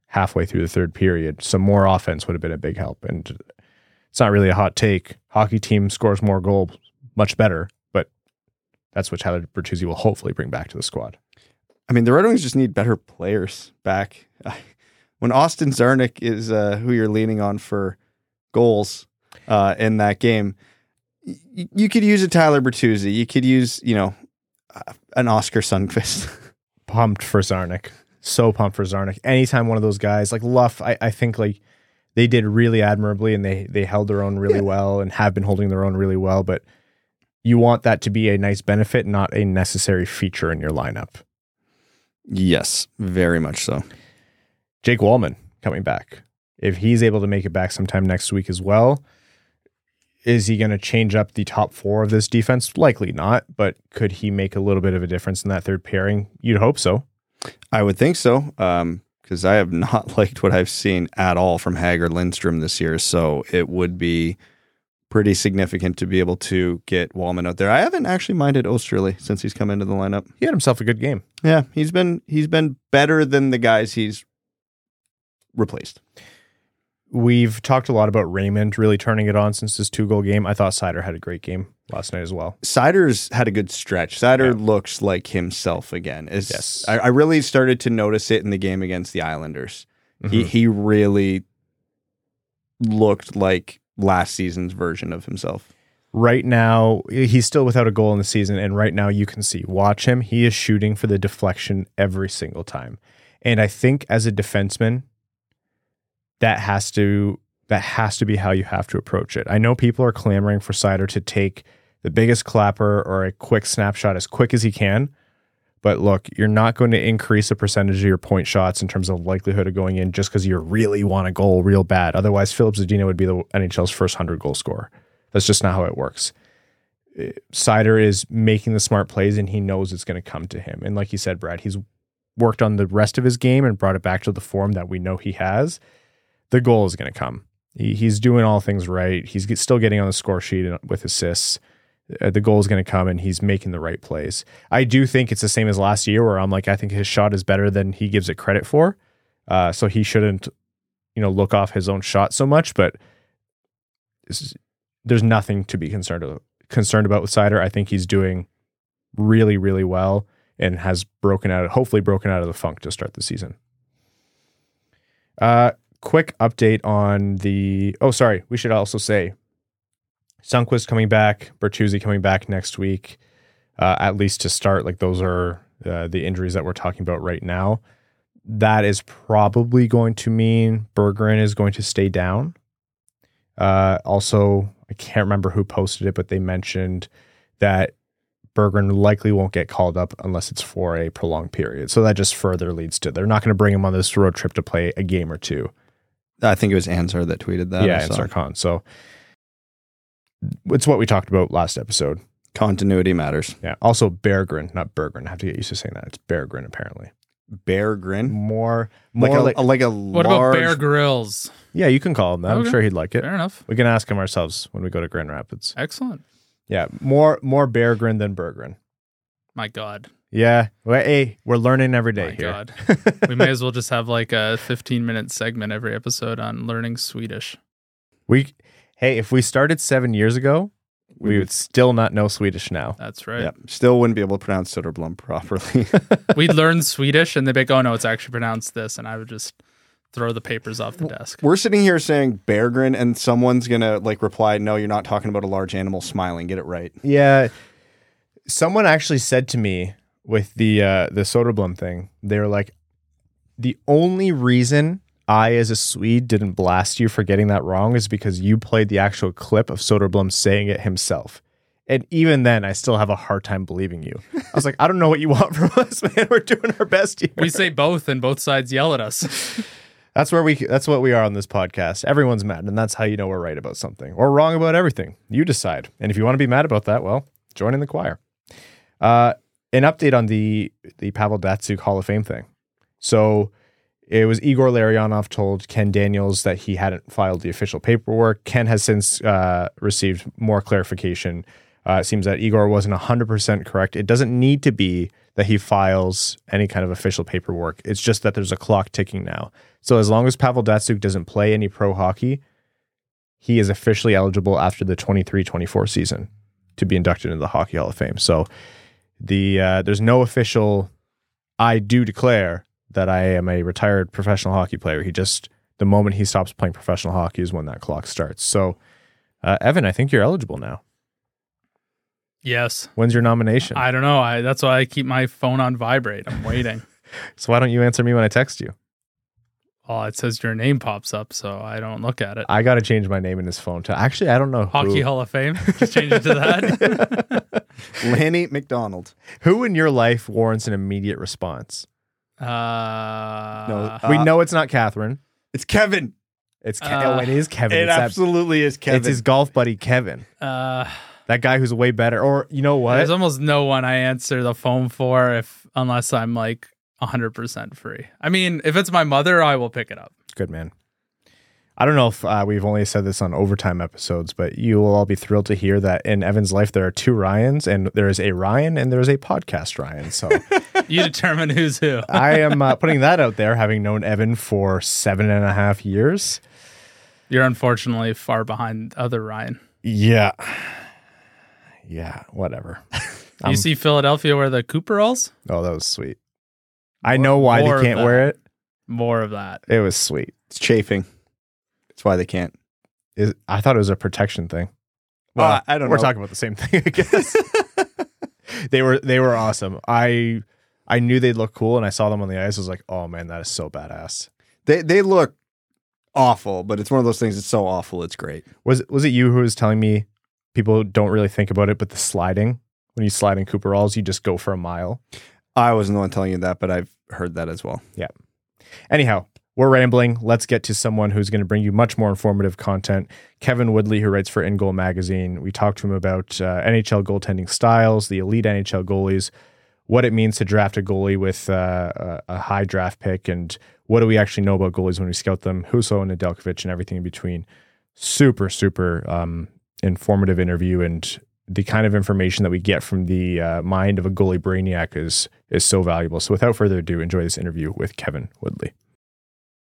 halfway through the third period. Some more offense would have been a big help. And it's not really a hot take. Hockey team scores more goals, much better, but that's what Tyler Bertuzzi will hopefully bring back to the squad. I mean, the Red Wings just need better players back. When Austin Czarnik is uh, who you're leaning on for goals uh, in that game, y- you could use a Tyler Bertuzzi. You could use, you know, uh, an Oskar Sundqvist. pumped for Czarnik. So pumped for Czarnik. Anytime one of those guys like Luff, I, I think like they did really admirably and they they held their own really Yeah. well and have been holding their own really well. But you want that to be a nice benefit, not a necessary feature in your lineup. yes, very much so. Jake Walman coming back. If he's able to make it back sometime next week as well, is he going to change up the top four of this defense? Likely not, but could he make a little bit of a difference in that third pairing? You'd hope so. I would think so. Um, because I have not liked what I've seen at all from Hager Lindstrom this year. So it would be pretty significant to be able to get Walman out there. I haven't actually minded Oesterle since he's come into the lineup. He had himself a good game. Yeah, he's been he's been better than the guys he's replaced. We've talked a lot about Raymond really turning it on since his two goal game. I thought Seider had a great game last night as well. Seider's had a good stretch. Seider Yeah. looks like himself again. It's- Yes. I, I really started to notice it in the game against the Islanders. He mm-hmm. he really looked like last season's version of himself. Right now, he's still without a goal in the season, and right now you can see, watch him. He is shooting for the deflection every single time, and I think as a defenseman, that has to that has to be how you have to approach it. I know people are clamoring for Seider to take the biggest clapper or a quick snapshot as quick as he can. But look, you're not going to increase the percentage of your point shots in terms of likelihood of going in just because you really want a goal real bad. Otherwise, Filip Zadina would be the NHL's first 100 goal scorer. That's just not how it works. Uh, Seider is making the smart plays and he knows it's going to come to him. And like you said, Brad, he's worked on the rest of his game and brought it back to the form that we know he has. The goal is going to come. He, he's doing all things right. He's get, still getting on the score sheet with assists. Uh, the goal is going to come and he's making the right plays. I do think it's the same as last year where I'm like, I think his shot is better than he gives it credit for. Uh, so he shouldn't, you know, look off his own shot so much, but it's- there's nothing to be concerned concerned about with Seider. I think he's doing really, really well and has broken out, hopefully broken out of the funk to start the season. Uh, quick update on the. Oh, sorry. We should also say Sundqvist coming back, Bertuzzi coming back next week, uh, at least to start. Like those are uh, the injuries that we're talking about right now. That is probably going to mean Berggren is going to stay down. Uh, also, I can't remember who posted it, but they mentioned that Berggren likely won't get called up unless it's for a prolonged period. So that just further leads to they're not going to bring him on this road trip to play a game or two. I think it was Ansar that tweeted that. yeah, I and saw. Sarkhan. So it's what we talked about last episode. Continuity matters. Yeah. Also, Berggren, not Berggren. I have to get used to saying that. It's Berggren, apparently. Bear grin. More, Like a, like, a, like a What large, about Bear Grylls? yeah, you can call him that. I'm sure he'd like it. Fair enough. We can ask him ourselves when we go to Grand Rapids. Excellent. Yeah, more more Berggren than Berggren. My God. Yeah. Well, hey, we're learning every day My here. God. we may as well just have like a 15 minute segment every episode on learning Swedish. We, hey, if we started seven years ago, we mm-hmm. would still not know Swedish now. That's right. Yeah, still wouldn't be able to pronounce Soderblom properly. We'd learn Swedish and they'd be like, oh no, it's actually pronounced this. And I would just throw the papers off the desk. We're sitting here saying bear grin, and someone's gonna like reply, "No, you're not talking about a large animal smiling. Get it right." Yeah. Someone actually said to me with the uh the Soderblom thing, they were like, the only reason I, as a Swede, didn't blast you for getting that wrong is because you played the actual clip of Soderblom saying it himself. And even then, I still have a hard time believing you. I was like, I don't know what you want from us, man. We're doing our best here. We say both, and both sides yell at us. That's where we. That's what we are on this podcast. Everyone's mad, and that's how you know we're right about something or wrong about everything. You decide. And if you want to be mad about that, well, join in the choir. Uh, an update on the the Pavel Datsyuk Hall of Fame thing. So it was Igor Larionov told Ken Daniels that he hadn't filed the official paperwork. Ken has since uh, received more clarification. Uh, it seems that Igor wasn't 100% correct. It doesn't need to be that he files any kind of official paperwork. It's just that there's a clock ticking now. So as long as Pavel Datsyuk doesn't play any pro hockey, he is officially eligible after the 23-24 season to be inducted into the Hockey Hall of Fame. So the uh, there's no official I do declare that I am a retired professional hockey player. He just the moment he stops playing professional hockey is when that clock starts. So uh, Evan, I think you're eligible now. yes. When's your nomination? I don't know. I that's why I keep my phone on vibrate. I'm waiting. so why don't you answer me when I text you? Oh, it says your name pops up, so I don't look at it. I got to change my name in his phone to actually I don't know Hockey who, Hall of Fame. Just change it to that. Lanny McDonald. who in your life warrants an immediate response. uh, No, we Uh, know it's not Catherine. It's Kevin. It's Ke- Uh, oh, it is Kevin. It it's, absolutely is Kevin. it's his golf buddy Kevin. uh, That guy who's way better. Or you know what? there's almost no one I answer the phone for if unless I'm like 100% free. I mean, if it's my mother, I will pick it up. Good man. I don't know if uh, we've only said this on overtime episodes, but you will all be thrilled to hear that in Evan's life there are two Ryans, and there is a Ryan and there is a podcast Ryan. So You determine who's who. I am uh, putting that out there, having known Evan for seven and a half years. You're unfortunately far behind other Ryan. Yeah, yeah, whatever. You see Philadelphia where the Cooperalls? Oh, that was sweet. I know why more of they can't that. wear it. More of that. It was sweet. It's chafing. That's why they can't. Is I thought it was a protection thing. Uh, well, I don't We're know. talking about the same thing, I guess. they were they were awesome. I I knew they'd look cool, and I saw them on the ice. I was like, oh man, that is so badass. They they look awful, but it's one of those things that's so awful it's great. Was was it you who was telling me people don't really think about it, but the sliding when you slide in Cooperalls, you just go for a mile. I wasn't the one telling you that, but I've heard that as well. Yeah. Anyhow, we're rambling. Let's get to someone who's going to bring you much more informative content. Kevin Woodley, who writes for InGoal Magazine. We talked to him about uh, NHL goaltending styles, the elite NHL goalies, what it means to draft a goalie with uh, a, high draft pick, and what do we actually know about goalies when we scout them, Husso and Nedeljkovic, and everything in between. Super, super um, informative interview, and the kind of information that we get from the uh, mind of a goalie brainiac is is so valuable. So, without further ado, enjoy this interview with Kevin Woodley.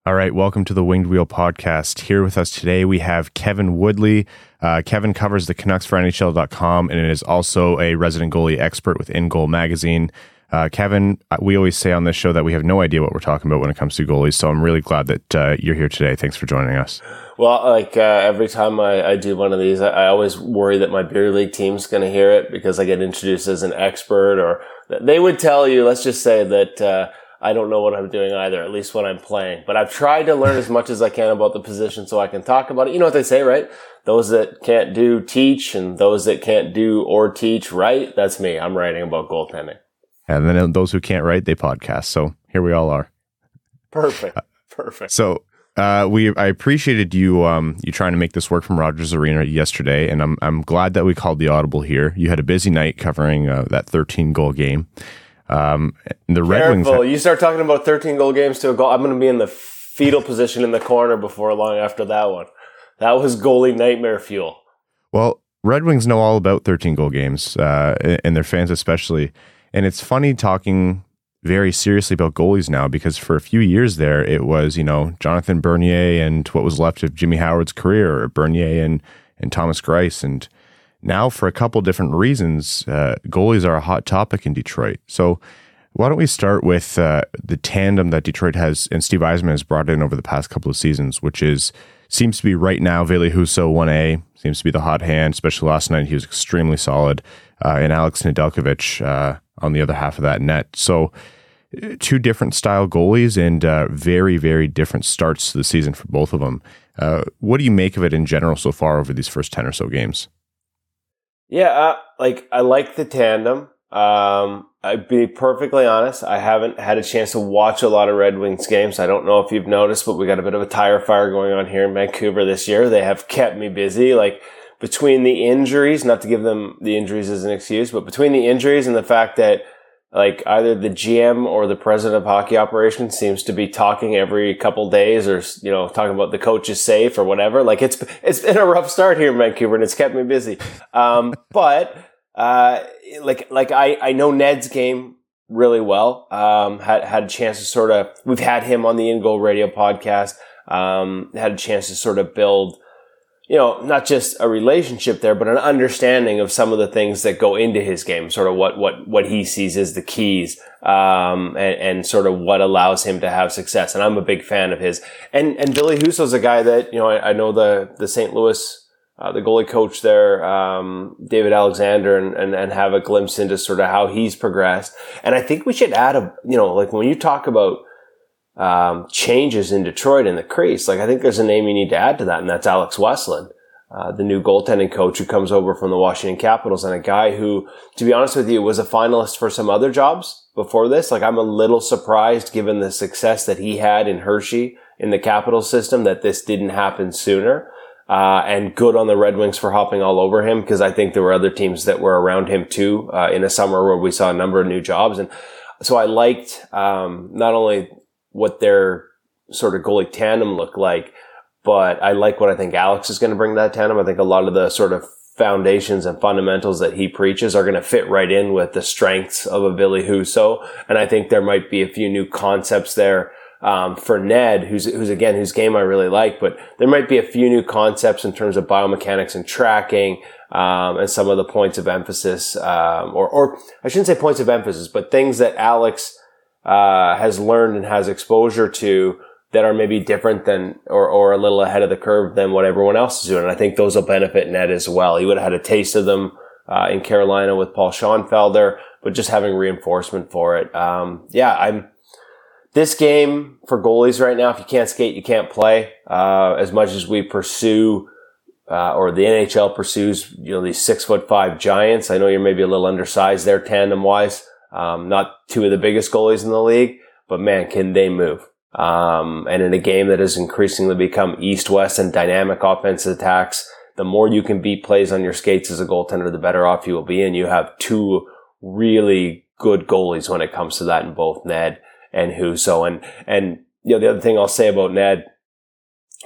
All right, welcome to the Winged Wheel podcast. Here with us today, we have Kevin Woodley. Uh, Kevin covers the Canucks for NHL.com and is also a resident goalie expert with InGoal Magazine. Uh, Kevin, uh, we always say on this show that we have no idea what we're talking about when it comes to goalies, so I'm really glad that uh, you're here today. Thanks for joining us. Well, like uh, every time I, I do one of these, I, I always worry that my beer league team's going to hear it because I get introduced as an expert, or they would tell you. Let's just say that uh, I don't know what I'm doing either, at least when I'm playing. But I've tried to learn as much as I can about the position so I can talk about it. You know what they say, right? Those that can't do teach, and those that can't do or teach write. That's me. I'm writing about goaltending. And then those who can't write, they podcast. So here we all are. Perfect. Perfect. So uh, we I appreciated you um, you trying to make this work from Rogers Arena yesterday, and I'm I'm glad that we called the audible here. You had a busy night covering uh, that 13 goal game. Um, the Red Wings. Careful. You start talking about 13 goal games to a goal. I'm going to be in the fetal position in the corner before long after that one. That was goalie nightmare fuel. Well, Red Wings know all about 13 goal games, uh, and their fans especially. And it's funny talking very seriously about goalies now because for a few years there, it was, you know, Jonathan Bernier and what was left of Jimmy Howard's career, or Bernier and, and Thomas Greiss. And now, for a couple different reasons, uh, goalies are a hot topic in Detroit. So, why don't we start with uh, the tandem that Detroit has and Steve Yzerman has brought in over the past couple of seasons, which is seems to be right now Ville Husso 1A seems to be the hot hand, especially last night he was extremely solid, uh, and Alex Nedeljkovic uh, on the other half of that net. So two different style goalies and uh, very, very different starts to the season for both of them. Uh, what do you make of it in general so far over these first 10 or so games? Yeah, uh, like I like the tandem. Um, I'd be perfectly honest. I haven't had a chance to watch a lot of Red Wings games. I don't know if you've noticed, but we got a bit of a tire fire going on here in Vancouver this year. They have kept me busy. Like between the injuries, not to give them the injuries as an excuse, but between the injuries and the fact that like either the GM or the president of hockey operations seems to be talking every couple days or, you know, talking about the coach is safe or whatever. Like it's, it's been a rough start here in Vancouver and it's kept me busy. Um, but, uh, like, like I, I know Ned's game really well. Um, had, had a chance to sort of, we've had him on the InGoal radio podcast. Um, had a chance to sort of build, you know, not just a relationship there, but an understanding of some of the things that go into his game, sort of what, what, what he sees as the keys, um, and, and sort of what allows him to have success. And I'm a big fan of his. And, and Billy Husso's a guy that, you know, I, I know the, the St. Louis, uh, the goalie coach there, um, David Alexander, and, and, and have a glimpse into sort of how he's progressed. And I think we should add a, you know, like when you talk about, um, changes in Detroit in the crease. Like I think there's a name you need to add to that, and that's Alex Westlund, uh, the new goaltending coach who comes over from the Washington Capitals, and a guy who, to be honest with you, was a finalist for some other jobs before this. Like I'm a little surprised, given the success that he had in Hershey in the Capital system, that this didn't happen sooner. Uh, and good on the Red Wings for hopping all over him because I think there were other teams that were around him too uh, in a summer where we saw a number of new jobs and so I liked um, not only what their sort of goalie tandem look like. But I like what I think Alex is going to bring that tandem. I think a lot of the sort of foundations and fundamentals that he preaches are going to fit right in with the strengths of a Billy Husso. And I think there might be a few new concepts there. Um, for Ned, who's, who's again, whose game I really like, but there might be a few new concepts in terms of biomechanics and tracking, um, and some of the points of emphasis, um, or, or I shouldn't say points of emphasis, but things that Alex uh, has learned and has exposure to that are maybe different than or, or a little ahead of the curve than what everyone else is doing. And I think those will benefit Ned as well. He would have had a taste of them uh, in Carolina with Paul Schonfelder, but just having reinforcement for it. Um, yeah, I'm this game for goalies right now. If you can't skate, you can't play. Uh, as much as we pursue. Uh, or the NHL pursues, you know, these six foot five giants. I know you're maybe a little undersized there tandem wise. Um, not two of the biggest goalies in the league, but man, can they move? Um, and in a game that has increasingly become east-west and dynamic offensive attacks, the more you can beat plays on your skates as a goaltender, the better off you will be. And you have two really good goalies when it comes to that in both Ned and Husso. And, and, you know, the other thing I'll say about Ned,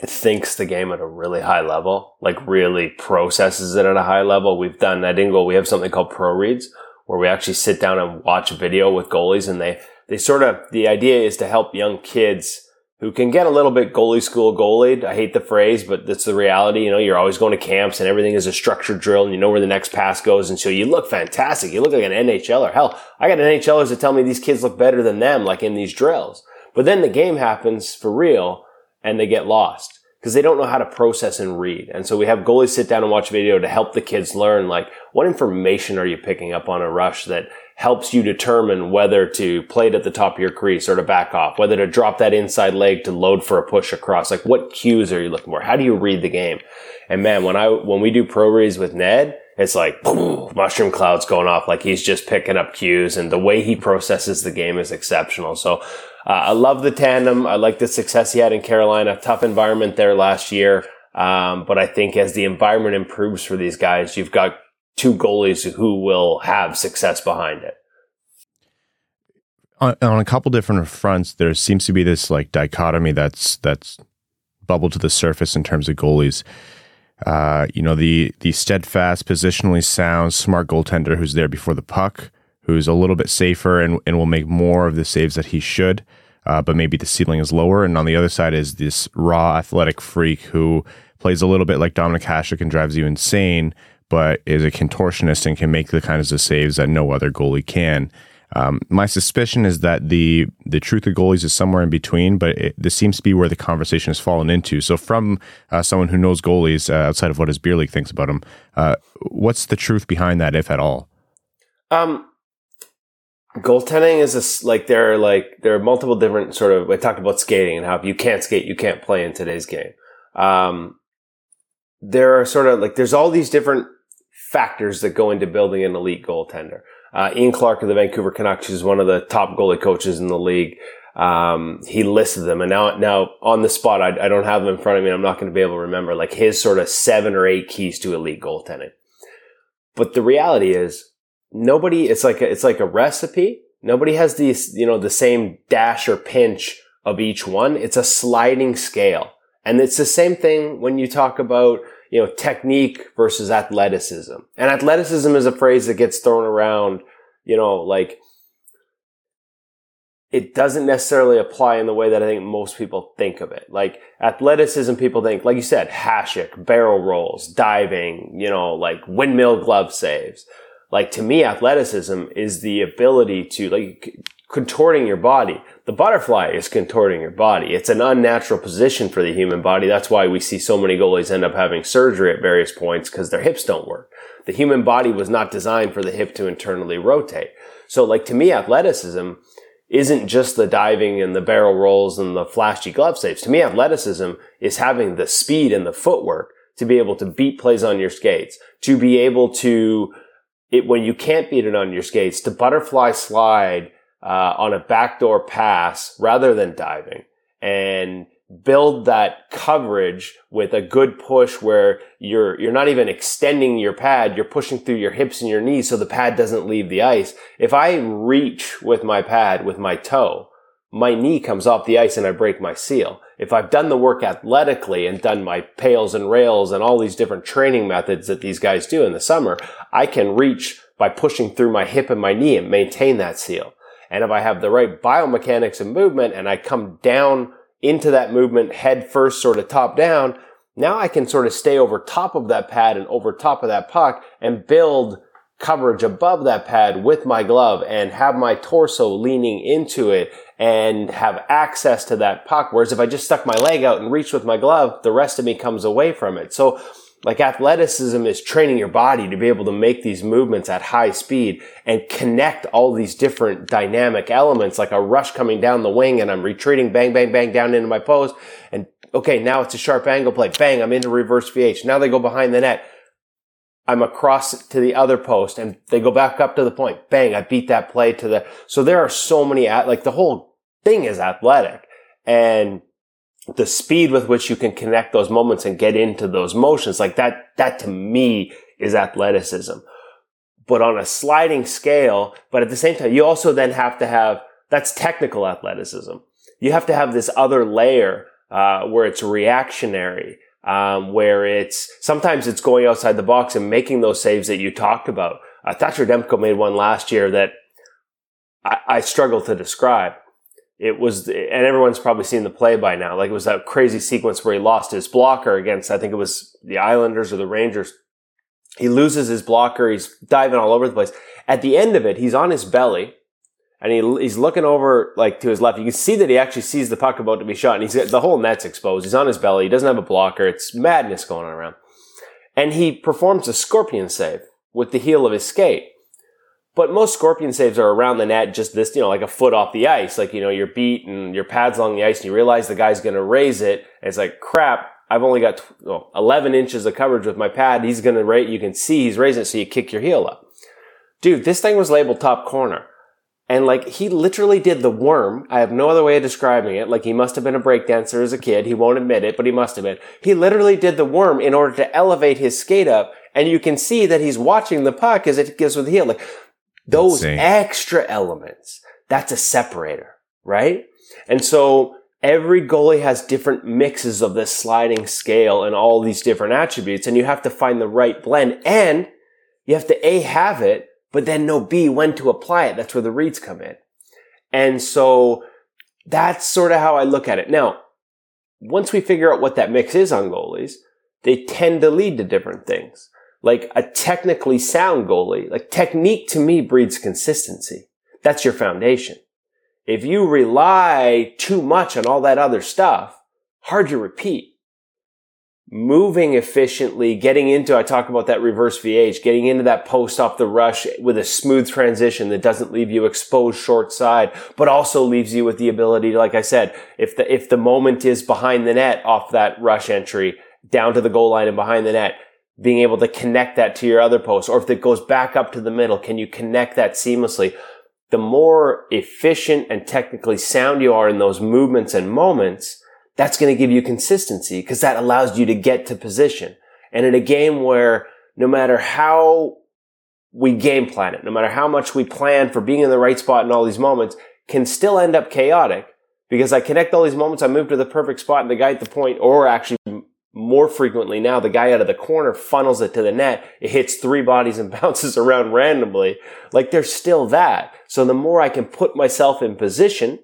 it thinks the game at a really high level, like really processes it at a high level. We've done that in goal. We have something called pro reads where we actually sit down and watch a video with goalies and they, they sort of, the idea is to help young kids who can get a little bit goalie school goalied. I hate the phrase, but that's the reality. You know, you're always going to camps and everything is a structured drill and you know where the next pass goes. And so you look fantastic. You look like an NHLer. Hell, I got NHLers that tell me these kids look better than them, like in these drills. But then the game happens for real and they get lost because they don't know how to process and read. And so we have goalies sit down and watch video to help the kids learn, like, what information are you picking up on a rush that helps you determine whether to play it at the top of your crease or to back off, whether to drop that inside leg to load for a push across. Like, what cues are you looking for? How do you read the game? And man, when I, when we do pro reads with Ned, it's like boom, mushroom clouds going off like he's just picking up cues and the way he processes the game is exceptional. So uh, I love the tandem. I like the success he had in Carolina. Tough environment there last year. Um, but I think as the environment improves for these guys, you've got two goalies who will have success behind it. On, on a couple different fronts, there seems to be this like dichotomy that's that's bubbled to the surface in terms of goalies. Uh, you know, the the steadfast, positionally sound, smart goaltender who's there before the puck, who's a little bit safer and, and will make more of the saves that he should, uh, but maybe the ceiling is lower. And on the other side is this raw athletic freak who plays a little bit like Dominik Hasek and drives you insane, but is a contortionist and can make the kinds of saves that no other goalie can. Um, my suspicion is that the the truth of goalies is somewhere in between, but it, this seems to be where the conversation has fallen into. So, from uh, someone who knows goalies uh, outside of what his beer league thinks about them, uh, what's the truth behind that, if at all? Um, goaltending is a like there are like there are multiple different sort of. I talked about skating and how if you can't skate, you can't play in today's game. Um, there are sort of like there's all these different factors that go into building an elite goaltender. Uh, Ian Clark of the Vancouver Canucks is one of the top goalie coaches in the league. Um, he listed them, and now now on the spot, I, I don't have them in front of me. I'm not going to be able to remember like his sort of seven or eight keys to elite goaltending. But the reality is, nobody. It's like a, it's like a recipe. Nobody has these, you know, the same dash or pinch of each one. It's a sliding scale, and it's the same thing when you talk about you know technique versus athleticism. And athleticism is a phrase that gets thrown around. You know, like it doesn't necessarily apply in the way that I think most people think of it. Like athleticism, people think, like you said, hasek, barrel rolls, diving, you know, like windmill glove saves. Like to me, athleticism is the ability to like contorting your body. The butterfly is contorting your body. It's an unnatural position for the human body. That's why we see so many goalies end up having surgery at various points because their hips don't work. The human body was not designed for the hip to internally rotate. So like to me, athleticism isn't just the diving and the barrel rolls and the flashy glove saves. To me, athleticism is having the speed and the footwork to be able to beat plays on your skates, to be able to, it, when you can't beat it on your skates, to butterfly slide uh, on a backdoor pass rather than diving and build that coverage with a good push where you're you're not even extending your pad you're pushing through your hips and your knees so the pad doesn't leave the ice. If i reach with my pad with my toe my knee comes off the ice and i break my seal if i've done the work athletically and done my pails and rails and all these different training methods that these guys do in the summer i can reach by pushing through my hip and my knee and maintain that seal and if i have the right biomechanics and movement and i come down into that movement head first, sort of top down. Now I can sort of stay over top of that pad and over top of that puck and build coverage above that pad with my glove and have my torso leaning into it and have access to that puck. Whereas if I just stuck my leg out and reached with my glove, the rest of me comes away from it. So like athleticism is training your body to be able to make these movements at high speed and connect all these different dynamic elements, like a rush coming down the wing and I'm retreating, bang, bang, bang down into my pose. And okay, now it's a sharp angle play. Bang, I'm into reverse VH. Now they go behind the net. I'm across to the other post and they go back up to the point. Bang, I beat that play to the, so there are so many, at like the whole thing is athletic and the speed with which you can connect those moments and get into those motions, like that, that to me is athleticism. But on a sliding scale, but at the same time, you also then have to have, that's technical athleticism. You have to have this other layer, uh, where it's reactionary, um, where it's, sometimes it's going outside the box and making those saves that you talked about. Uh, Thatcher Demko made one last year that I, I struggle to describe it was, and everyone's probably seen the play by now. Like it was that crazy sequence where he lost his blocker against, I think it was the Islanders or the Rangers. He loses his blocker. He's diving all over the place. At the end of it, he's on his belly and he, he's looking over like to his left. You can see that he actually sees the puck about to be shot and he's the whole net's exposed. He's on his belly. He doesn't have a blocker. It's madness going on around. And he performs a scorpion save with the heel of his skate. But most scorpion saves are around the net, just this, you know, like a foot off the ice. Like, you know, you're beat and your pad's along the ice and you realize the guy's going to raise it. And it's like, crap, I've only got 11 inches of coverage with my pad. He's going to rate, you can see he's raising it so you kick your heel up. Dude, this thing was labeled top corner. And like, he literally did the worm. I have no other way of describing it. Like, he must have been a breakdancer as a kid. He won't admit it, but he must have been. He literally did the worm in order to elevate his skate up. And you can see that he's watching the puck as it gives with the heel. Like, those Insane. extra elements, that's a separator, right? And so every goalie has different mixes of this sliding scale and all these different attributes. And you have to find the right blend and you have to A, have it, but then know B, when to apply it. That's where the reads come in. And so that's sort of how I look at it. Now, once we figure out what that mix is on goalies, they tend to lead to different things like a technically sound goalie, like technique to me breeds consistency. That's your foundation. If you rely too much on all that other stuff, hard to repeat. Moving efficiently, getting into, I talk about that reverse VH, getting into that post off the rush with a smooth transition that doesn't leave you exposed short side, but also leaves you with the ability, like I said, if the, if the moment is behind the net off that rush entry down to the goal line and behind the net, being able to connect that to your other post, or if it goes back up to the middle, can you connect that seamlessly? The more efficient and technically sound you are in those movements and moments, that's going to give you consistency because that allows you to get to position. And in a game where no matter how we game plan it, no matter how much we plan for being in the right spot in all these moments, can still end up chaotic because I connect all these moments, I move to the perfect spot and the guy at the point, or actually more frequently now, the guy out of the corner funnels it to the net. It hits three bodies and bounces around randomly. Like there's still that. So the more I can put myself in position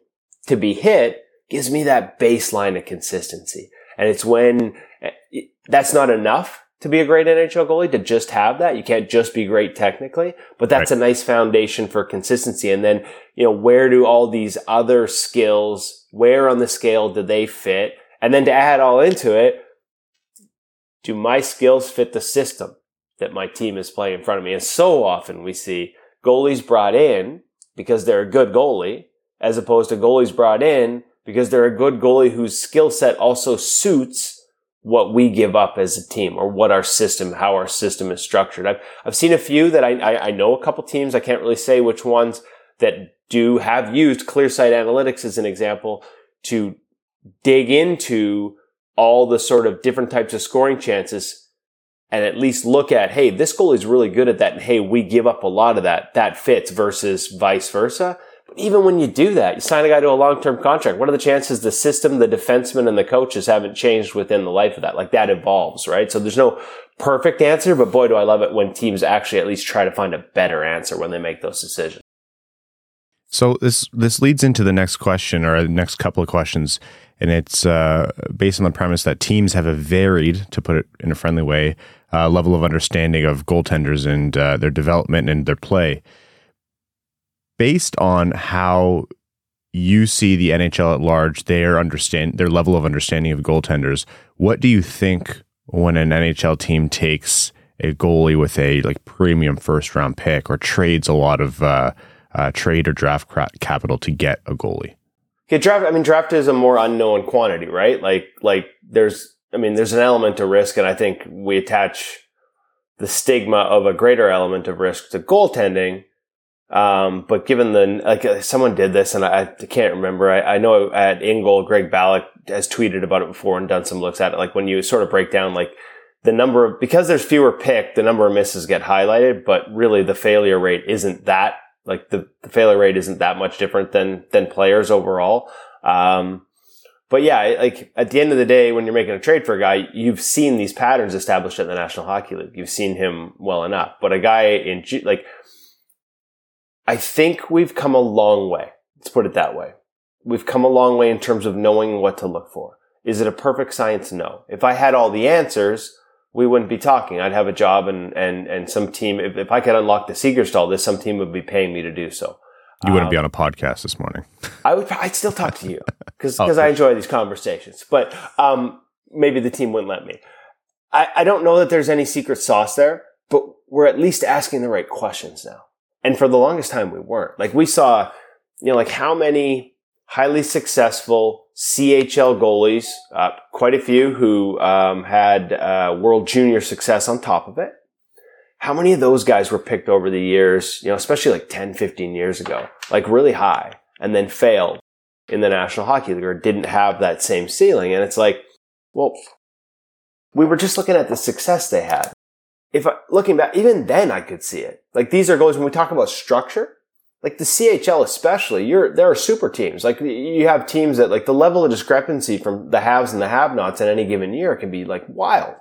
to be hit, gives me that baseline of consistency. And it's when eh, that's not enough to be a great NHL goalie to just have that. You can't just be great technically, but that's right. a nice foundation for consistency. And then, you know, where do all these other skills, where on the scale do they fit? And then to add all into it, do my skills fit the system that my team is playing in front of me? And so often we see goalies brought in because they're a good goalie as opposed to goalies brought in because they're a good goalie whose skill set also suits what we give up as a team or what our system, how our system is structured. I've, I've seen a few that I, I, I know a couple teams. I can't really say which ones that do have used ClearSight Analytics as an example to dig into all the sort of different types of scoring chances and at least look at, hey, this goalie is really good at that. And hey, we give up a lot of that. That fits versus vice versa. But even when you do that, you sign a guy to a long-term contract. What are the chances the system, the defenseman, and the coaches haven't changed within the life of that? Like that evolves, right? So there's no perfect answer, but boy, do I love it when teams actually at least try to find a better answer when they make those decisions. So this this leads into the next question or the next couple of questions, and it's uh, based on the premise that teams have a varied, to put it in a friendly way, uh, level of understanding of goaltenders and uh, their development and their play based on how you see the NHL at large, their understand their level of understanding of goaltenders. What do you think when an NHL team takes a goalie with a like premium first round pick or trades a lot of uh, uh, trade or draft capital to get a goalie? Yeah, draft. I mean, draft is a more unknown quantity, right? Like, like there's, I mean, there's an element of risk, and I think we attach the stigma of a greater element of risk to goaltending um, but given the, like uh, someone did this and I, I can't remember. I, I, know at InGoal, Greg Balloch has tweeted about it before and done some looks at it. Like when you sort of break down like the number of, because there's fewer pick, the number of misses get highlighted, but really the failure rate isn't that, like the, the failure rate isn't that much different than, than players overall. Um, but yeah, like at the end of the day, when you're making a trade for a guy, you've seen these patterns established at the National Hockey League. You've seen him well enough. But a guy in like I think we've come a long way. Let's put it that way. We've come a long way in terms of knowing what to look for. Is it a perfect science? No. If I had all the answers, we wouldn't be talking. I'd have a job and, and, and some team, if, if I could unlock the Seager this, some team would be paying me to do so. You wouldn't um, be on a podcast this morning. I would, I'd still talk to you because, because oh, I enjoy these conversations, but, um, maybe the team wouldn't let me. I, I don't know that there's any secret sauce there, but we're at least asking the right questions now. And for the longest time, we weren't. Like we saw, you know, like how many highly successful CHL goalies, uh, quite a few who um, had uh, world junior success on top of it. How many of those guys were picked over the years, you know, especially like 10, 15 years ago, like really high and then failed in the National Hockey League or didn't have that same ceiling. And it's like, well, we were just looking at the success they had if I, looking back, even then I could see it. Like these are goals when we talk about structure, like the CHL especially, you're, there are super teams. Like you have teams that like the level of discrepancy from the haves and the have-nots in any given year can be like wild.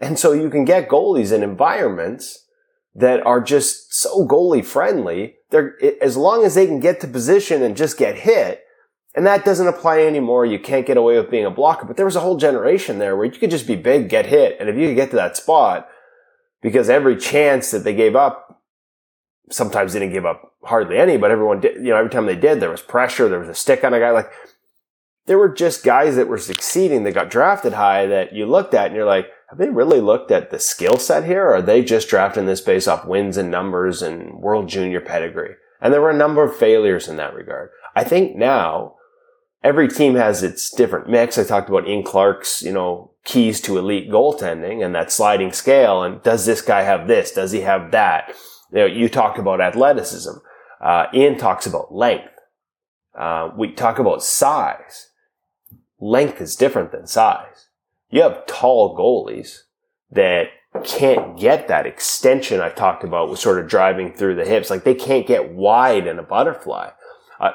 And so you can get goalies in environments that are just so goalie friendly. They're, as long as they can get to position and just get hit, and that doesn't apply anymore. You can't get away with being a blocker, but there was a whole generation there where you could just be big, get hit. And if you could get to that spot, because every chance that they gave up, sometimes they didn't give up hardly any, but everyone did, you know, every time they did, there was pressure, there was a stick on a guy. Like there were just guys that were succeeding that got drafted high that you looked at and you're like, have they really looked at the skill set here? Or are they just drafting this based off wins and numbers and world junior pedigree? And there were a number of failures in that regard. I think now every team has its different mix. I talked about Ian Clark's, you know, keys to elite goaltending and that sliding scale. And does this guy have this? Does he have that? You know, you talked about athleticism. Uh, Ian talks about length. Uh, we talk about size. Length is different than size. You have tall goalies that can't get that extension I talked about with sort of driving through the hips. Like they can't get wide in a butterfly. Uh,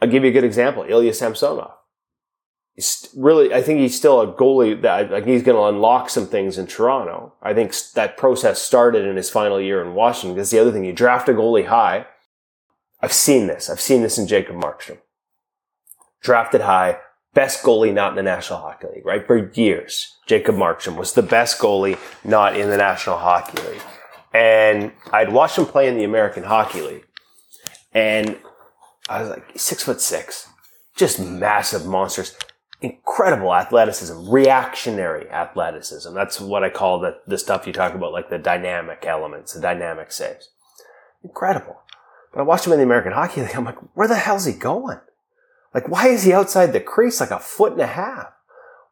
I'll give you a good example. Ilya Samsonov. Really, I think he's still a goalie that think he's going to unlock some things in Toronto. I think that process started in his final year in Washington. That's the other thing. You draft a goalie high. I've seen this. I've seen this in Jacob Markstrom. Drafted high, best goalie not in the National Hockey League, right? For years, Jacob Markstrom was the best goalie not in the National Hockey League. And I'd watched him play in the American Hockey League. And I was like, six foot six, just massive monsters, incredible athleticism, reactionary athleticism. That's what I call the, the stuff you talk about, like the dynamic elements, the dynamic saves. Incredible. But I watched him in the American Hockey League. I'm like, where the hell's he going? Like, why is he outside the crease like a foot and a half?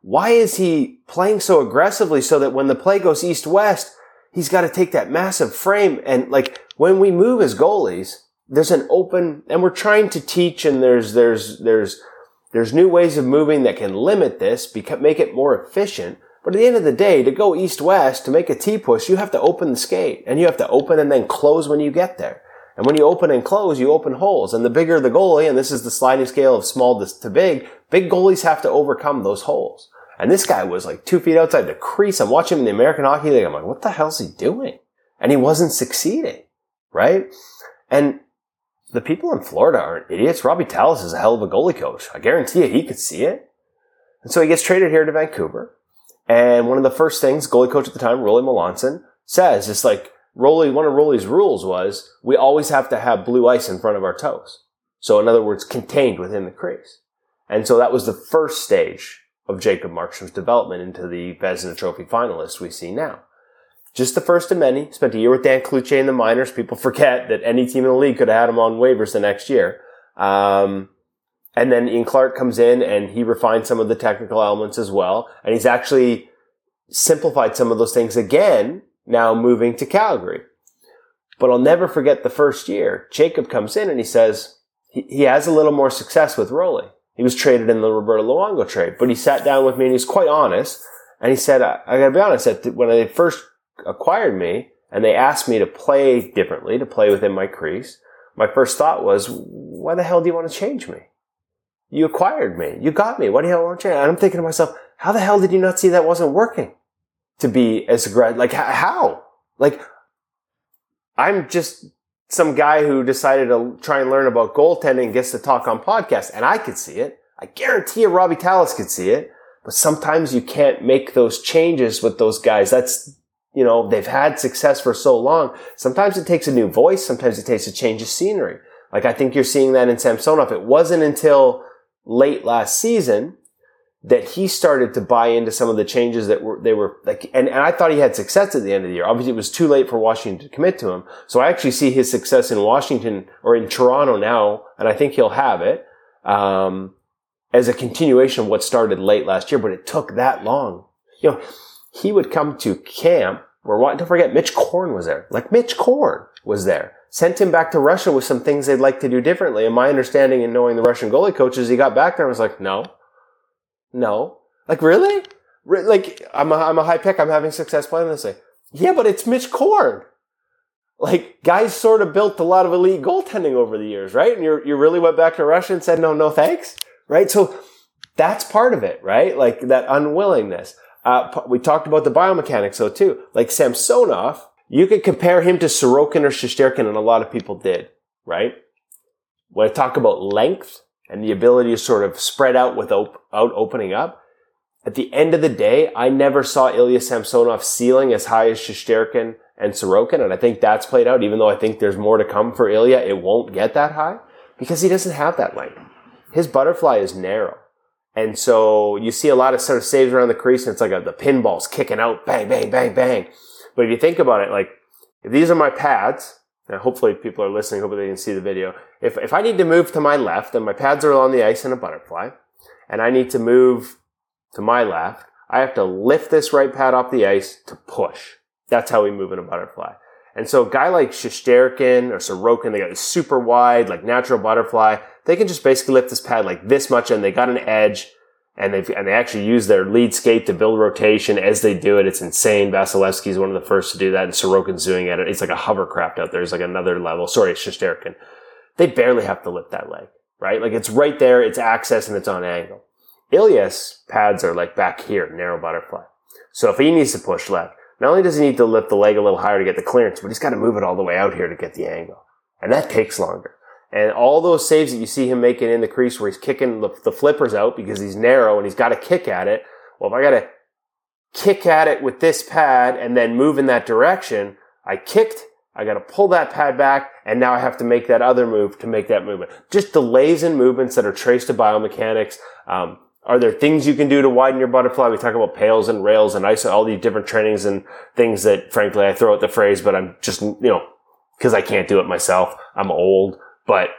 Why is he playing so aggressively so that when the play goes east west, he's got to take that massive frame and like when we move as goalies, there's an open, and we're trying to teach and there's, there's, there's, there's new ways of moving that can limit this, make it more efficient. But at the end of the day, to go east-west, to make a T-push, you have to open the skate and you have to open and then close when you get there. And when you open and close, you open holes. And the bigger the goalie, and this is the sliding scale of small to big, big goalies have to overcome those holes. And this guy was like two feet outside the crease. I'm watching him in the American Hockey League. I'm like, what the hell's he doing? And he wasn't succeeding, right? And the people in Florida aren't idiots. Robbie Tallas is a hell of a goalie coach. I guarantee you he could see it. And so he gets traded here to Vancouver. And one of the first things goalie coach at the time, Rollie Melanson, says is like, Rollie, one of Rollie's rules was we always have to have blue ice in front of our toes. So in other words, contained within the crease. And so that was the first stage of Jacob Markstrom's development into the Vezina Trophy finalist we see now just the first of many. Spent a year with Dan Cloutier in the minors. People forget that any team in the league could have had him on waivers the next year. Um, and then Ian Clark comes in and he refined some of the technical elements as well. And he's actually simplified some of those things again, now moving to Calgary. But I'll never forget the first year. Jacob comes in and he says he, he has a little more success with Rollie. He was traded in the Roberto Luongo trade, but he sat down with me and he's quite honest. And he said, I, I gotta be honest, when I first acquired me and they asked me to play differently, to play within my crease, my first thought was, why the hell do you want to change me? You acquired me. You got me. Why do you want to change? And I'm thinking to myself, how the hell did you not see that wasn't working? To be as aggressive, like how? Like, I'm just some guy who decided to try and learn about goaltending gets to talk on podcasts and I could see it. I guarantee you Robbie Tallas could see it, but sometimes you can't make those changes with those guys. That's you know, they've had success for so long. Sometimes it takes a new voice. Sometimes it takes a change of scenery. Like I think you're seeing that in Samsonov. It wasn't until late last season that he started to buy into some of the changes that were, they were like, and, and I thought he had success at the end of the year. Obviously it was too late for Washington to commit to him. So I actually see his success in Washington or in Toronto now, and I think he'll have it, um, as a continuation of what started late last year, but it took that long. You know, he would come to camp we're wanting to forget Mitch Korn was there. Like Mitch Korn was there. Sent him back to Russia with some things they'd like to do differently. And my understanding and knowing the Russian goalie coaches, he got back there and was like, no, no. Like, really? Re- like, I'm a, I'm a high pick. I'm having success playing this thing. Yeah, but it's Mitch Korn. Like, guys sort of built a lot of elite goaltending over the years, right? And you you really went back to Russia and said, no, no thanks, right? So that's part of it, right? Like that unwillingness. Uh, we talked about the biomechanics though too. Like Samsonov, you could compare him to Sorokin or Shesterkin, and a lot of people did, right? When I talk about length and the ability to sort of spread out without opening up, at the end of the day, I never saw Ilya Samsonov ceiling as high as Shesterkin and Sorokin, and I think that's played out. Even though I think there's more to come for Ilya, it won't get that high because he doesn't have that length. his butterfly is narrow. And so you see a lot of sort of saves around the crease and it's like a, the pinball's kicking out, bang, bang, bang, bang. But if you think about it, like if these are my pads, and hopefully people are listening, hopefully they can see the video. If, if I need to move to my left and my pads are on the ice in a butterfly and I need to move to my left, I have to lift this right pad off the ice to push. That's how we move in a butterfly. And so a guy like Shesterkin or Sorokin, they got this super wide, like natural butterfly. They can just basically lift this pad like this much and they got an edge and they and they actually use their lead skate to build rotation as they do it. It's insane. Vasilevskiy is one of the first to do that, and Sorokin's doing it. It's like a hovercraft out there. It's like another level. Sorry, it's just Shesterkin. They barely have to lift that leg, right? Like it's right there. It's access and it's on angle. Ilias pads are like back here, narrow butterfly. So if he needs to push left, not only does he need to lift the leg a little higher to get the clearance, but he's got to move it all the way out here to get the angle. And that takes longer. And all those saves that you see him making in the crease where he's kicking the, the flippers out because he's narrow and he's got to kick at it. Well, if I got to kick at it with this pad and then move in that direction, I kicked, I got to pull that pad back, and now I have to make that other move to make that movement. Just delays in movements that are traced to biomechanics. Um, are there things you can do to widen your butterfly? We talk about pails and rails and iso, all these different trainings and things that, frankly, I throw out the phrase, but I'm just, you know, because I can't do it myself. I'm old but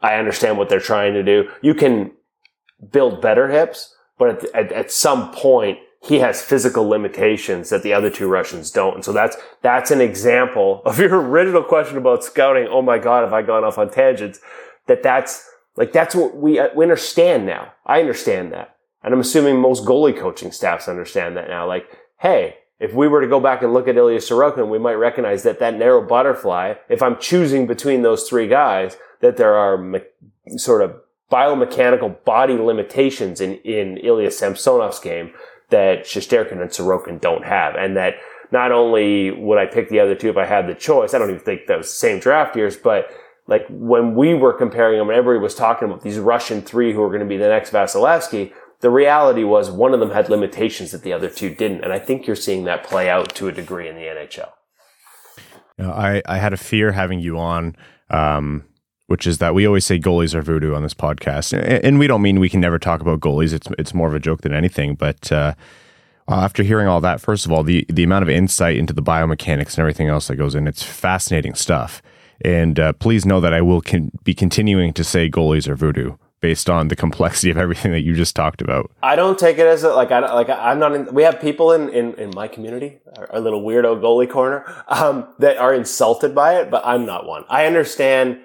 I understand what they're trying to do. You can build better hips, but at, at, at, some point, he has physical limitations that the other two Russians don't. And so that's, that's an example of your original question about scouting. Oh my God, have I gone off on tangents? That that's, like, that's what we, uh, we understand now. I understand that. And I'm assuming most goalie coaching staffs understand that now. Like, hey, if we were to go back and look at Ilya Sorokin, we might recognize that that narrow butterfly, if I'm choosing between those three guys, that there are me- sort of biomechanical body limitations in, in Ilya Samsonov's game that Shesterkin and Sorokin don't have. And that not only would I pick the other two if I had the choice, I don't even think that was the same draft years, but like when we were comparing them, and everybody was talking about these Russian three who are going to be the next Vasilevskiy. The reality was one of them had limitations that the other two didn't. And I think you're seeing that play out to a degree in the NHL. You know, I, I had a fear having you on um, which is that we always say goalies are voodoo on this podcast, and we don't mean we can never talk about goalies. It's it's more of a joke than anything. But uh, after hearing all that, first of all, the the amount of insight into the biomechanics and everything else that goes in, it's fascinating stuff. And uh, please know that I will con- be continuing to say goalies are voodoo based on the complexity of everything that you just talked about. I don't take it as a, like I like I'm not. In, we have people in, in in my community, our, our little weirdo goalie corner, um, that are insulted by it, but I'm not one. I understand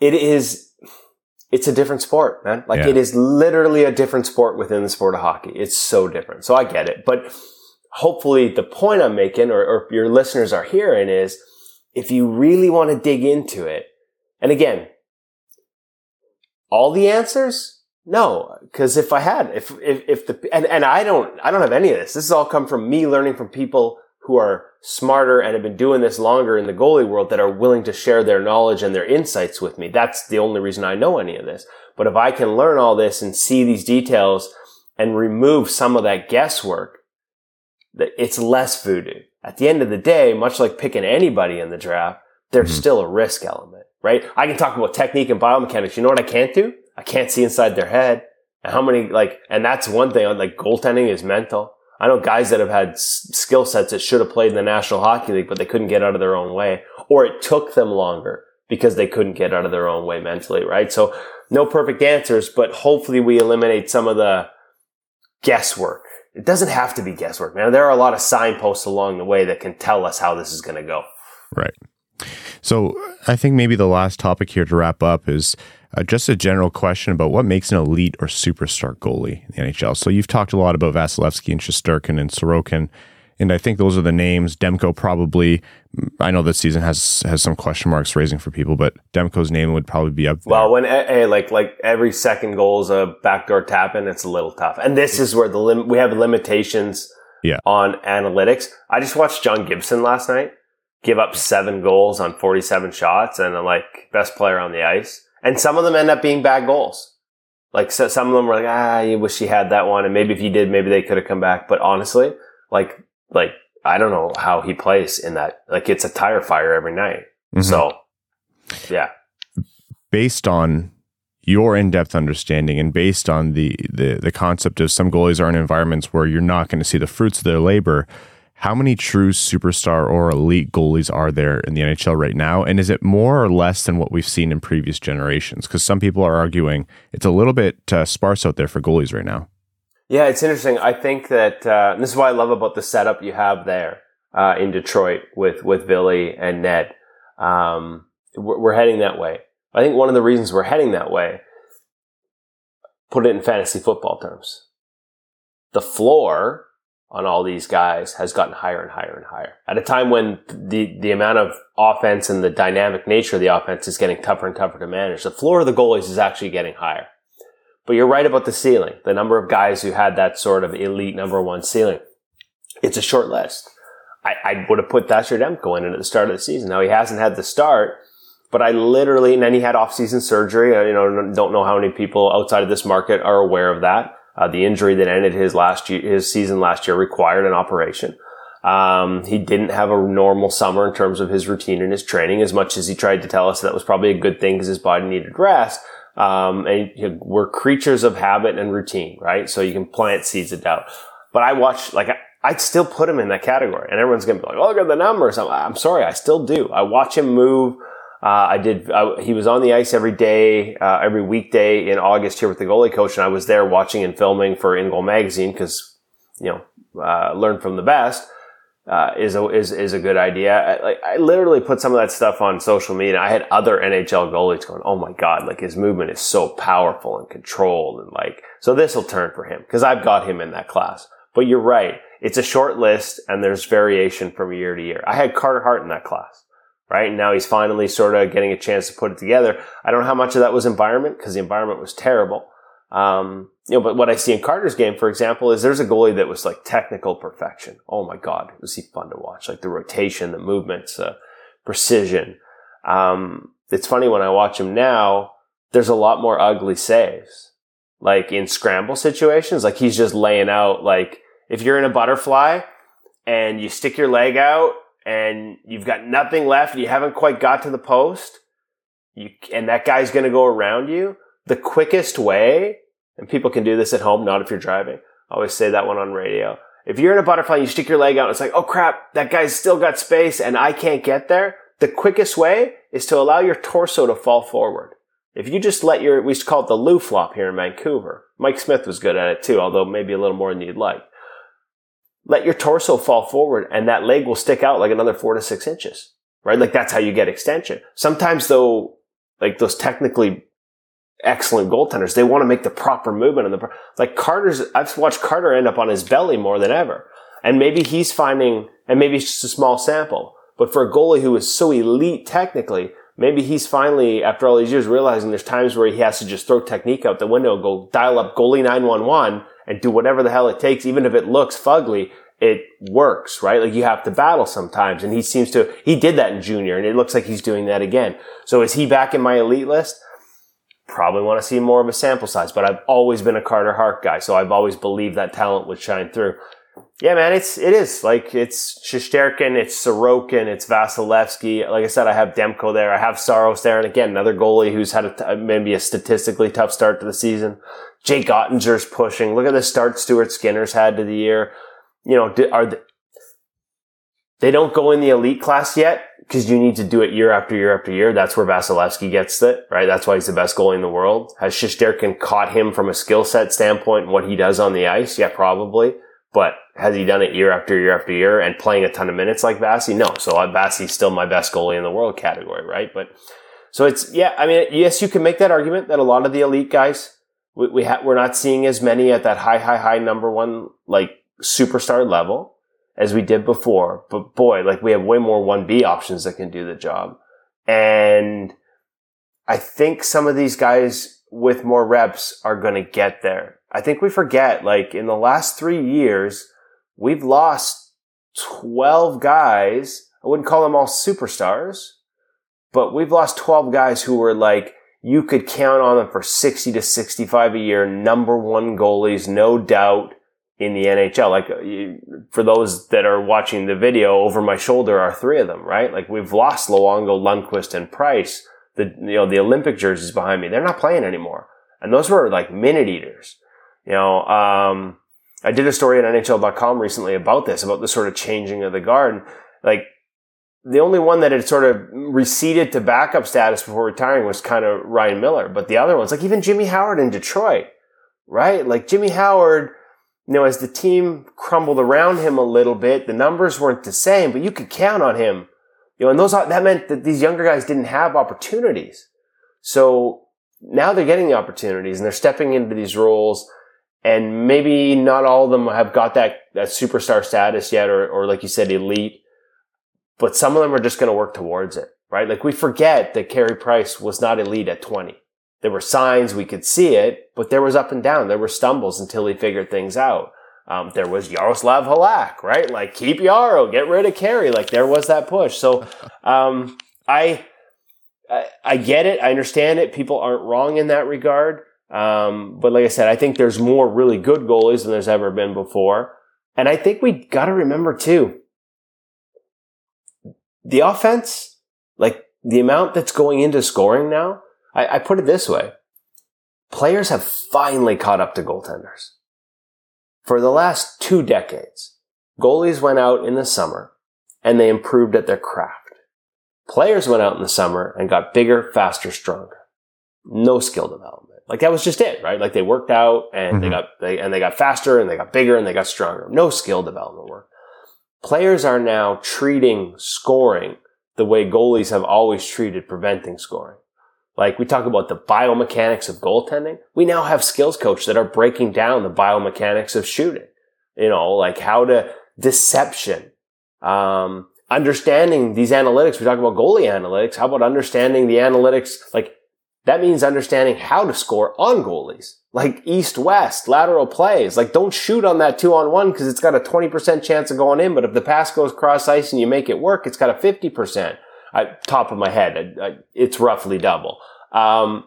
it is it's a different sport, man. Like yeah. it is literally a different sport within the sport of hockey. It's so different. So I get it. But hopefully the point I'm making or, or your listeners are hearing is if you really want to dig into it, and again, all the answers? No, because if I had, if, if, if the, and, and I don't, I don't have any of this. This has all come from me learning from people who are smarter and have been doing this longer in the goalie world that are willing to share their knowledge and their insights with me. That's the only reason I know any of this. But if I can learn all this and see these details and remove some of that guesswork, that it's less voodoo. At the end of the day, much like picking anybody in the draft, there's mm-hmm. still a risk element, right? I can talk about technique and biomechanics. You know what I can't do? I can't see inside their head. And how many, like, and that's one thing, like goaltending is mental. I know guys that have had skill sets that should have played in the National Hockey League, but they couldn't get out of their own way, or it took them longer because they couldn't get out of their own way mentally, right? So no perfect answers, but hopefully we eliminate some of the guesswork. It doesn't have to be guesswork, man. There are a lot of signposts along the way that can tell us how this is going to go. Right. So I think maybe the last topic here to wrap up is uh, just a general question about what makes an elite or superstar goalie in the NHL. So you've talked a lot about Vasilevskiy and Shesterkin and Sorokin, and I think those are the names. Demko probably. I know this season has has some question marks raising for people, but Demko's name would probably be up. There. Well, when hey, like like every second goal is a backdoor tap in, it's a little tough, and this is where the lim- we have limitations. Yeah. on analytics. I just watched John Gibson last night give up seven goals on 47 shots and I'm like best player on the ice. And some of them end up being bad goals. Like so some of them were like, ah, you wish he had that one. And maybe if he did, maybe they could have come back. But honestly, like, like, I don't know how he plays in that. Like it's a tire fire every night. Mm-hmm. So yeah. Based on your in-depth understanding and based on the the the concept of some goalies are in environments where you're not going to see the fruits of their labor how many true superstar or elite goalies are there in the NHL right now? And is it more or less than what we've seen in previous generations? Because some people are arguing it's a little bit uh, sparse out there for goalies right now. Yeah it's interesting. I think that uh, this is what i love about the setup you have there uh, in detroit with with Ville and ned. Um, we're, we're heading that way. I think one of the reasons we're heading that way, put it in fantasy football terms, the floor on all these guys has gotten higher and higher and higher. At a time when the, the amount of offense and the dynamic nature of the offense is getting tougher and tougher to manage, the floor of the goalies is actually getting higher. But you're right about the ceiling, the number of guys who had that sort of elite number one ceiling. It's a short list. I, I would have put Thatcher Demko in at the start of the season. Now he hasn't had the start, but I literally, and then he had off-season surgery. I, you know, don't know how many people outside of this market are aware of that. Uh, the injury that ended his last year, his season last year required an operation. Um, he didn't have a normal summer in terms of his routine and his training as much as he tried to tell us that was probably a good thing because his body needed rest. Um, and you know, we're creatures of habit and routine, right? So you can plant seeds of doubt. But I watch, like, I'd still put him in that category and everyone's going to be like, oh, look at the numbers. I'm, I'm sorry. I still do. I watch him move. Uh, I did. I, he was on the ice every day, uh, every weekday in August here with the goalie coach, and I was there watching and filming for InGoal magazine because you know uh, learn from the best uh, is a is is a good idea. I, like I literally put some of that stuff on social media. I had other NHL goalies going, "Oh my god, like his movement is so powerful and controlled, and like so this will turn for him because I've got him in that class." But you're right; it's a short list, and there's variation from year to year. I had Carter Hart in that class right? And now he's finally sort of getting a chance to put it together. I don't know how much of that was environment because the environment was terrible. Um, you know, but what I see in Carter's game, for example, is there's a goalie that was like technical perfection. Oh my God, was he fun to watch? Like the rotation, the movements, uh, precision. Um, it's funny when I watch him now, there's a lot more ugly saves. Like in scramble situations, like he's just laying out, like if you're in a butterfly and you stick your leg out and you've got nothing left, and you haven't quite got to the post, you, and that guy's going to go around you, the quickest way, and people can do this at home, not if you're driving. I always say that one on radio. If you're in a butterfly and you stick your leg out, it's like, oh crap, that guy's still got space and I can't get there. The quickest way is to allow your torso to fall forward. If you just let your, we used to call it the Lou flop here in Vancouver. Mike Smith was good at it too, although maybe a little more than you'd like let your torso fall forward and that leg will stick out like another four to six inches, right? Like that's how you get extension. Sometimes though, like those technically excellent goaltenders, they want to make the proper movement and the, like Carter's, I've watched Carter end up on his belly more than ever. And maybe he's finding, and maybe it's just a small sample, but for a goalie who is so elite technically, maybe he's finally, after all these years, realizing there's times where he has to just throw technique out the window, go dial up goalie 911 and do whatever the hell it takes, even if it looks fugly, it works, right? Like you have to battle sometimes. And he seems to, he did that in junior and it looks like he's doing that again. So is he back in my elite list? Probably want to see more of a sample size, but I've always been a Carter Hart guy. So I've always believed that talent would shine through. Yeah, man, it's, it is like it's Shesterkin, it's Sorokin, it's Vasilevskiy. Like I said, I have Demko there. I have Saros there. And again, another goalie who's had a, maybe a statistically tough start to the season. Jake Oettinger's pushing. Look at the start Stuart Skinner's had to the year. You know, are they, they don't go in the elite class yet because you need to do it year after year after year. That's where Vasilevskiy gets it, right? That's why he's the best goalie in the world. Has Shesterkin caught him from a skill set standpoint and what he does on the ice? Yeah, probably. But has he done it year after year after year and playing a ton of minutes like Vasi? No. So uh, Vasi's still my best goalie in the world category, right? But so it's, yeah, I mean, yes, you can make that argument that a lot of the elite guys we, we ha- we're not seeing as many at that high, high, high number one, like superstar level as we did before. But boy, like we have way more 1B options that can do the job. And I think some of these guys with more reps are going to get there. I think we forget, like in the last three years, we've lost 12 guys. I wouldn't call them all superstars, but we've lost 12 guys who were like you could count on them for 60 to 65 a year, number one goalies, no doubt in the NHL. Like for those that are watching the video over my shoulder are three of them, right? Like we've lost Luongo, Lundqvist, and Price the you know the Olympic jerseys behind me. They're not playing anymore, and those were like minute eaters. You know, um, I did a story at NHL.com recently about this, about the sort of changing of the guard. Like the only one that had sort of receded to backup status before retiring was kind of Ryan Miller, but the other ones, like even Jimmy Howard in Detroit, right? Like Jimmy Howard, you know, as the team crumbled around him a little bit, the numbers weren't the same, but you could count on him. You know, and those that meant that these younger guys didn't have opportunities. So now they're getting the opportunities and they're stepping into these roles and maybe not all of them have got that, that superstar status yet, or, or like you said, elite, but some of them are just going to work towards it, right? Like we forget that Carey Price was not elite at 20. There were signs we could see it, but there was up and down. There were stumbles until he figured things out. Um, there was Yaroslav Halak, right? Like keep Yaro, get rid of Carey. Like there was that push. So, um, I, I, I get it. I understand it. People aren't wrong in that regard. Um, but like I said, I think there's more really good goalies than there's ever been before. And I think we got to remember too, the offense, like the amount that's going into scoring now, I, I put it this way. Players have finally caught up to goaltenders. For the last two decades, goalies went out in the summer and they improved at their craft. Players went out in the summer and got bigger, faster, stronger. No skill development. Like that was just it, right? Like they worked out and mm-hmm. they got they and they got faster and they got bigger and they got stronger. No skill development work. Players are now treating scoring the way goalies have always treated preventing scoring. Like we talk about the biomechanics of goaltending. We now have skills coaches that are breaking down the biomechanics of shooting. You know, like how to deception, um, understanding these analytics. We talk about goalie analytics. How about understanding the analytics? Like that means understanding how to score on goalies, like east west, lateral plays. Like don't shoot on that two on one because it's got a 20% chance of going in. But if the pass goes cross ice and you make it work, it's got a 50%. I, top of my head, I, I, it's roughly double. Um,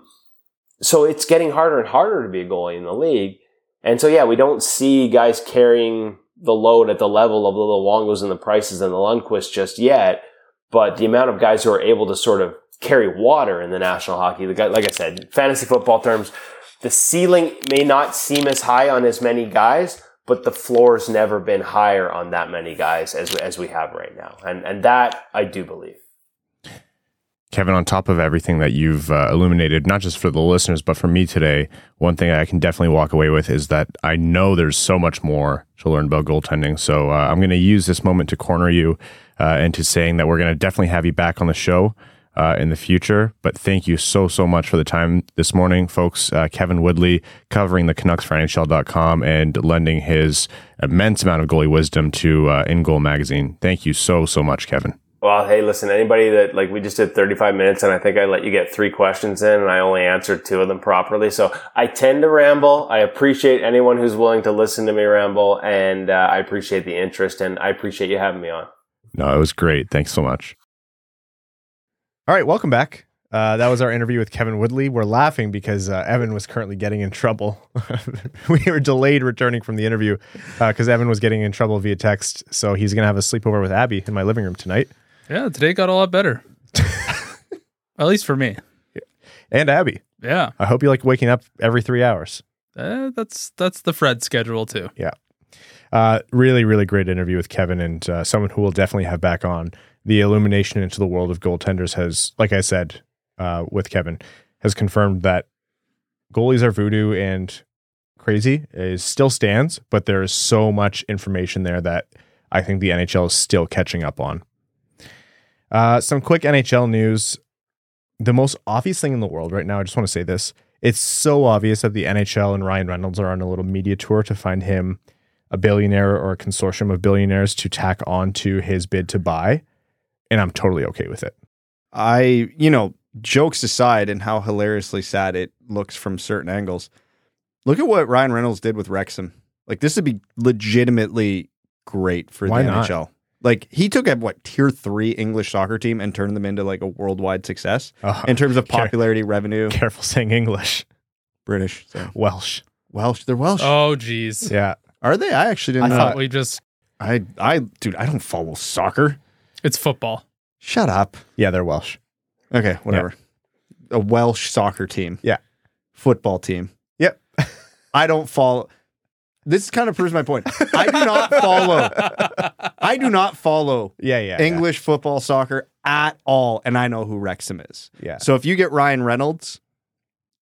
so it's getting harder and harder to be a goalie in the league. And so, yeah, we don't see guys carrying the load at the level of the Luongos and the Prices and the Lundqvist just yet. But the amount of guys who are able to sort of carry water in the National Hockey League. Like I said, fantasy football terms, the ceiling may not seem as high on as many guys, but the floor's never been higher on that many guys as as we have right now, and and that I do believe. Kevin, on top of everything that you've uh, illuminated, not just for the listeners, but for me today, one thing I can definitely walk away with is that I know there's so much more to learn about goaltending. So uh, I'm going to use this moment to corner you uh, into saying that we're going to definitely have you back on the show uh, in the future. But thank you so, so much for the time this morning, folks. Uh, Kevin Woodley covering the Canucks for NHL.com and lending his immense amount of goalie wisdom to uh, InGoal Magazine. Thank you so, so much, Kevin. Well, hey, listen, anybody that like we just did 35 minutes and I think I let you get three questions in and I only answered two of them properly. So I tend to ramble. I appreciate anyone who's willing to listen to me ramble and uh, I appreciate the interest and I appreciate you having me on. No, it was great. Thanks so much. All right, welcome back. Uh, that was our interview with Kevin Woodley. We're laughing because uh, Evan was currently getting in trouble. we were delayed returning from the interview because uh, Evan was getting in trouble via text. So he's going to have a sleepover with Abby in my living room tonight. Yeah, today got a lot better. At least for me. And Abby. Yeah. I hope you like waking up every three hours. Uh, that's that's the Fred schedule too. Yeah. Uh, really, really great interview with Kevin and uh, someone who will definitely have back on the illumination into the world of goaltenders has, like I said uh, with Kevin, has confirmed that goalies are voodoo and crazy is still stands, but there is so much information there that I think the NHL is still catching up on. Uh, some quick NHL news. The most obvious thing in the world right now, I just want to say this. It's so obvious that the NHL and Ryan Reynolds are on a little media tour to find him a billionaire or a consortium of billionaires to tack on to his bid to buy and I'm totally okay with it. I, you know, jokes aside and how hilariously sad it looks from certain angles. Look at what Ryan Reynolds did with Wrexham. Like this would be legitimately great for Why the not? NHL. Like he took a what tier three English soccer team and turned them into like a worldwide success uh, in terms of popularity, care- revenue. Careful saying English, British, so. Welsh, Welsh. They're Welsh. Oh, geez. Yeah, are they? I actually didn't. I know. thought we just. I, I, dude, I don't follow soccer. It's football. Shut up. Yeah, they're Welsh. Okay, whatever. a Welsh soccer team. Yeah. Football team. Yep. I don't follow. This kind of proves my point. I do not follow. I do not follow Yeah, yeah. English football, soccer at all, and I know who Wrexham is. Yeah. So if you get Ryan Reynolds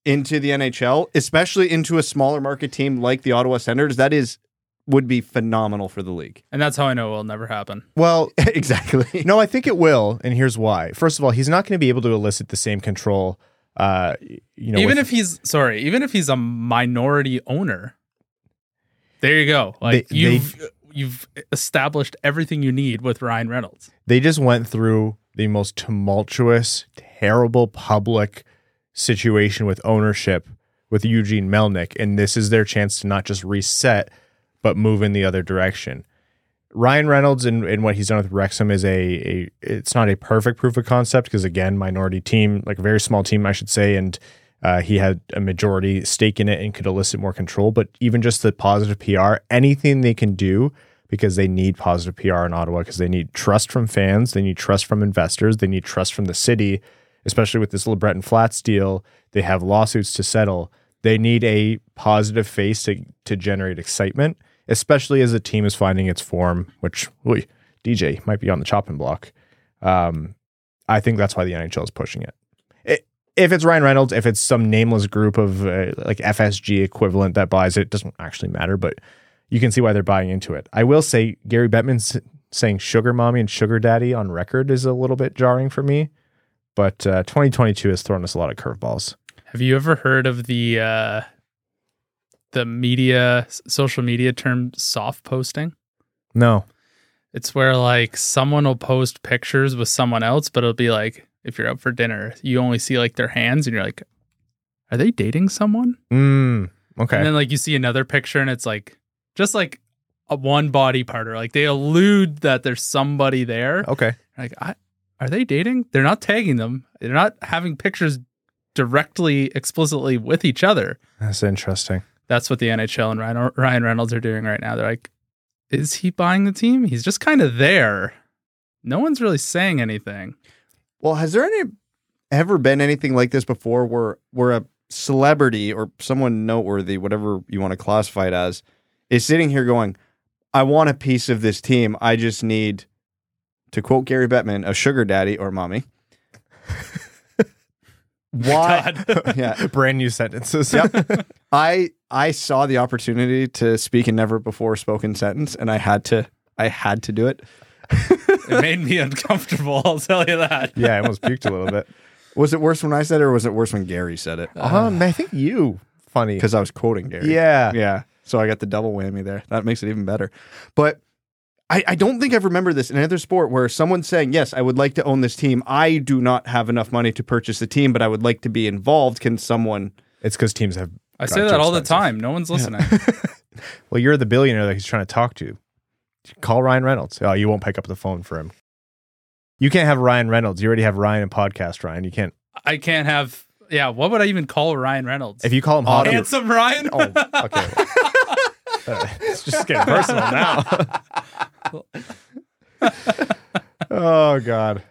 into the NHL, especially into a smaller market team like the Ottawa Senators, that is would be phenomenal for the league. And that's how I know it will never happen. Well, exactly. no, I think it will, and here's why. First of all, he's not going to be able to elicit the same control. Uh, you know, even with- if he's sorry, even if he's a minority owner, there you go. Like They- you've you've established everything you need with Ryan Reynolds. they just went through the most tumultuous, terrible public situation with ownership with Eugene Melnyk, and this is their chance to not just reset, but move in the other direction. Ryan Reynolds and, and what he's done with Wrexham is a, a it's not a perfect proof of concept because again, minority team, like a very small team, I should say, and uh, he had a majority stake in it and could elicit more control. But even just the positive PR, anything they can do because they need positive PR in Ottawa because they need trust from fans, they need trust from investors, they need trust from the city, especially with this LeBreton Flats deal. They have lawsuits to settle. They need a positive face to to generate excitement, especially as the team is finding its form. Which, oy, DJ might be on the chopping block. Um, I think that's why the NHL is pushing it. it. If it's Ryan Reynolds, if it's some nameless group of uh, like FSG equivalent that buys it, it doesn't actually matter. But you can see why they're buying into it. I will say Gary Bettman's saying sugar mommy and sugar daddy on record is a little bit jarring for me. But uh, 2022 has thrown us a lot of curveballs. Have you ever heard of the uh the media social media term soft posting? No. It's where like someone will post pictures with someone else, but it'll be like if you're out for dinner, you only see like their hands and you're like, are they dating someone? Mm, okay. And then like you see another picture and it's like just like a one body part or like they allude that there's somebody there. okay. Like, I, are they dating? They're not tagging them. They're not having pictures directly, explicitly with each other. That's interesting. That's what the NHL and Ryan, Ryan Reynolds are doing right now. They're like, is he buying the team? He's just kind of there. No one's really saying anything. Well, has there any ever been anything like this before where where a celebrity or someone noteworthy, whatever you want to classify it as, is sitting here going, I want a piece of this team. I just need to quote Gary Bettman, a sugar daddy or mommy. Why? yeah. Brand new sentences. Yep. I I saw the opportunity to speak a never before spoken sentence and I had to I had to do it. It made me uncomfortable. I'll tell you that. yeah, I almost puked a little bit. Was it worse when I said it or was it worse when Gary said it? Um, I think you funny. Because I was quoting Gary. Yeah. Yeah. So I got the double whammy there. That makes it even better. But I, I don't think I've remembered this in another sport where someone's saying, Yes, I would like to own this team. I do not have enough money to purchase the team, but I would like to be involved. Can someone It's because teams have. I say that all the time. No one's listening. Well, you're the billionaire that he's trying to talk to. Call Ryan Reynolds. Oh, you won't pick up the phone for him. You can't have Ryan Reynolds. You already have Ryan and podcast Ryan. You can't. I can't have. Yeah, what would I even call Ryan Reynolds? If you call him hot, Handsome Ryan. oh, okay. Uh, it's just getting personal now. oh God.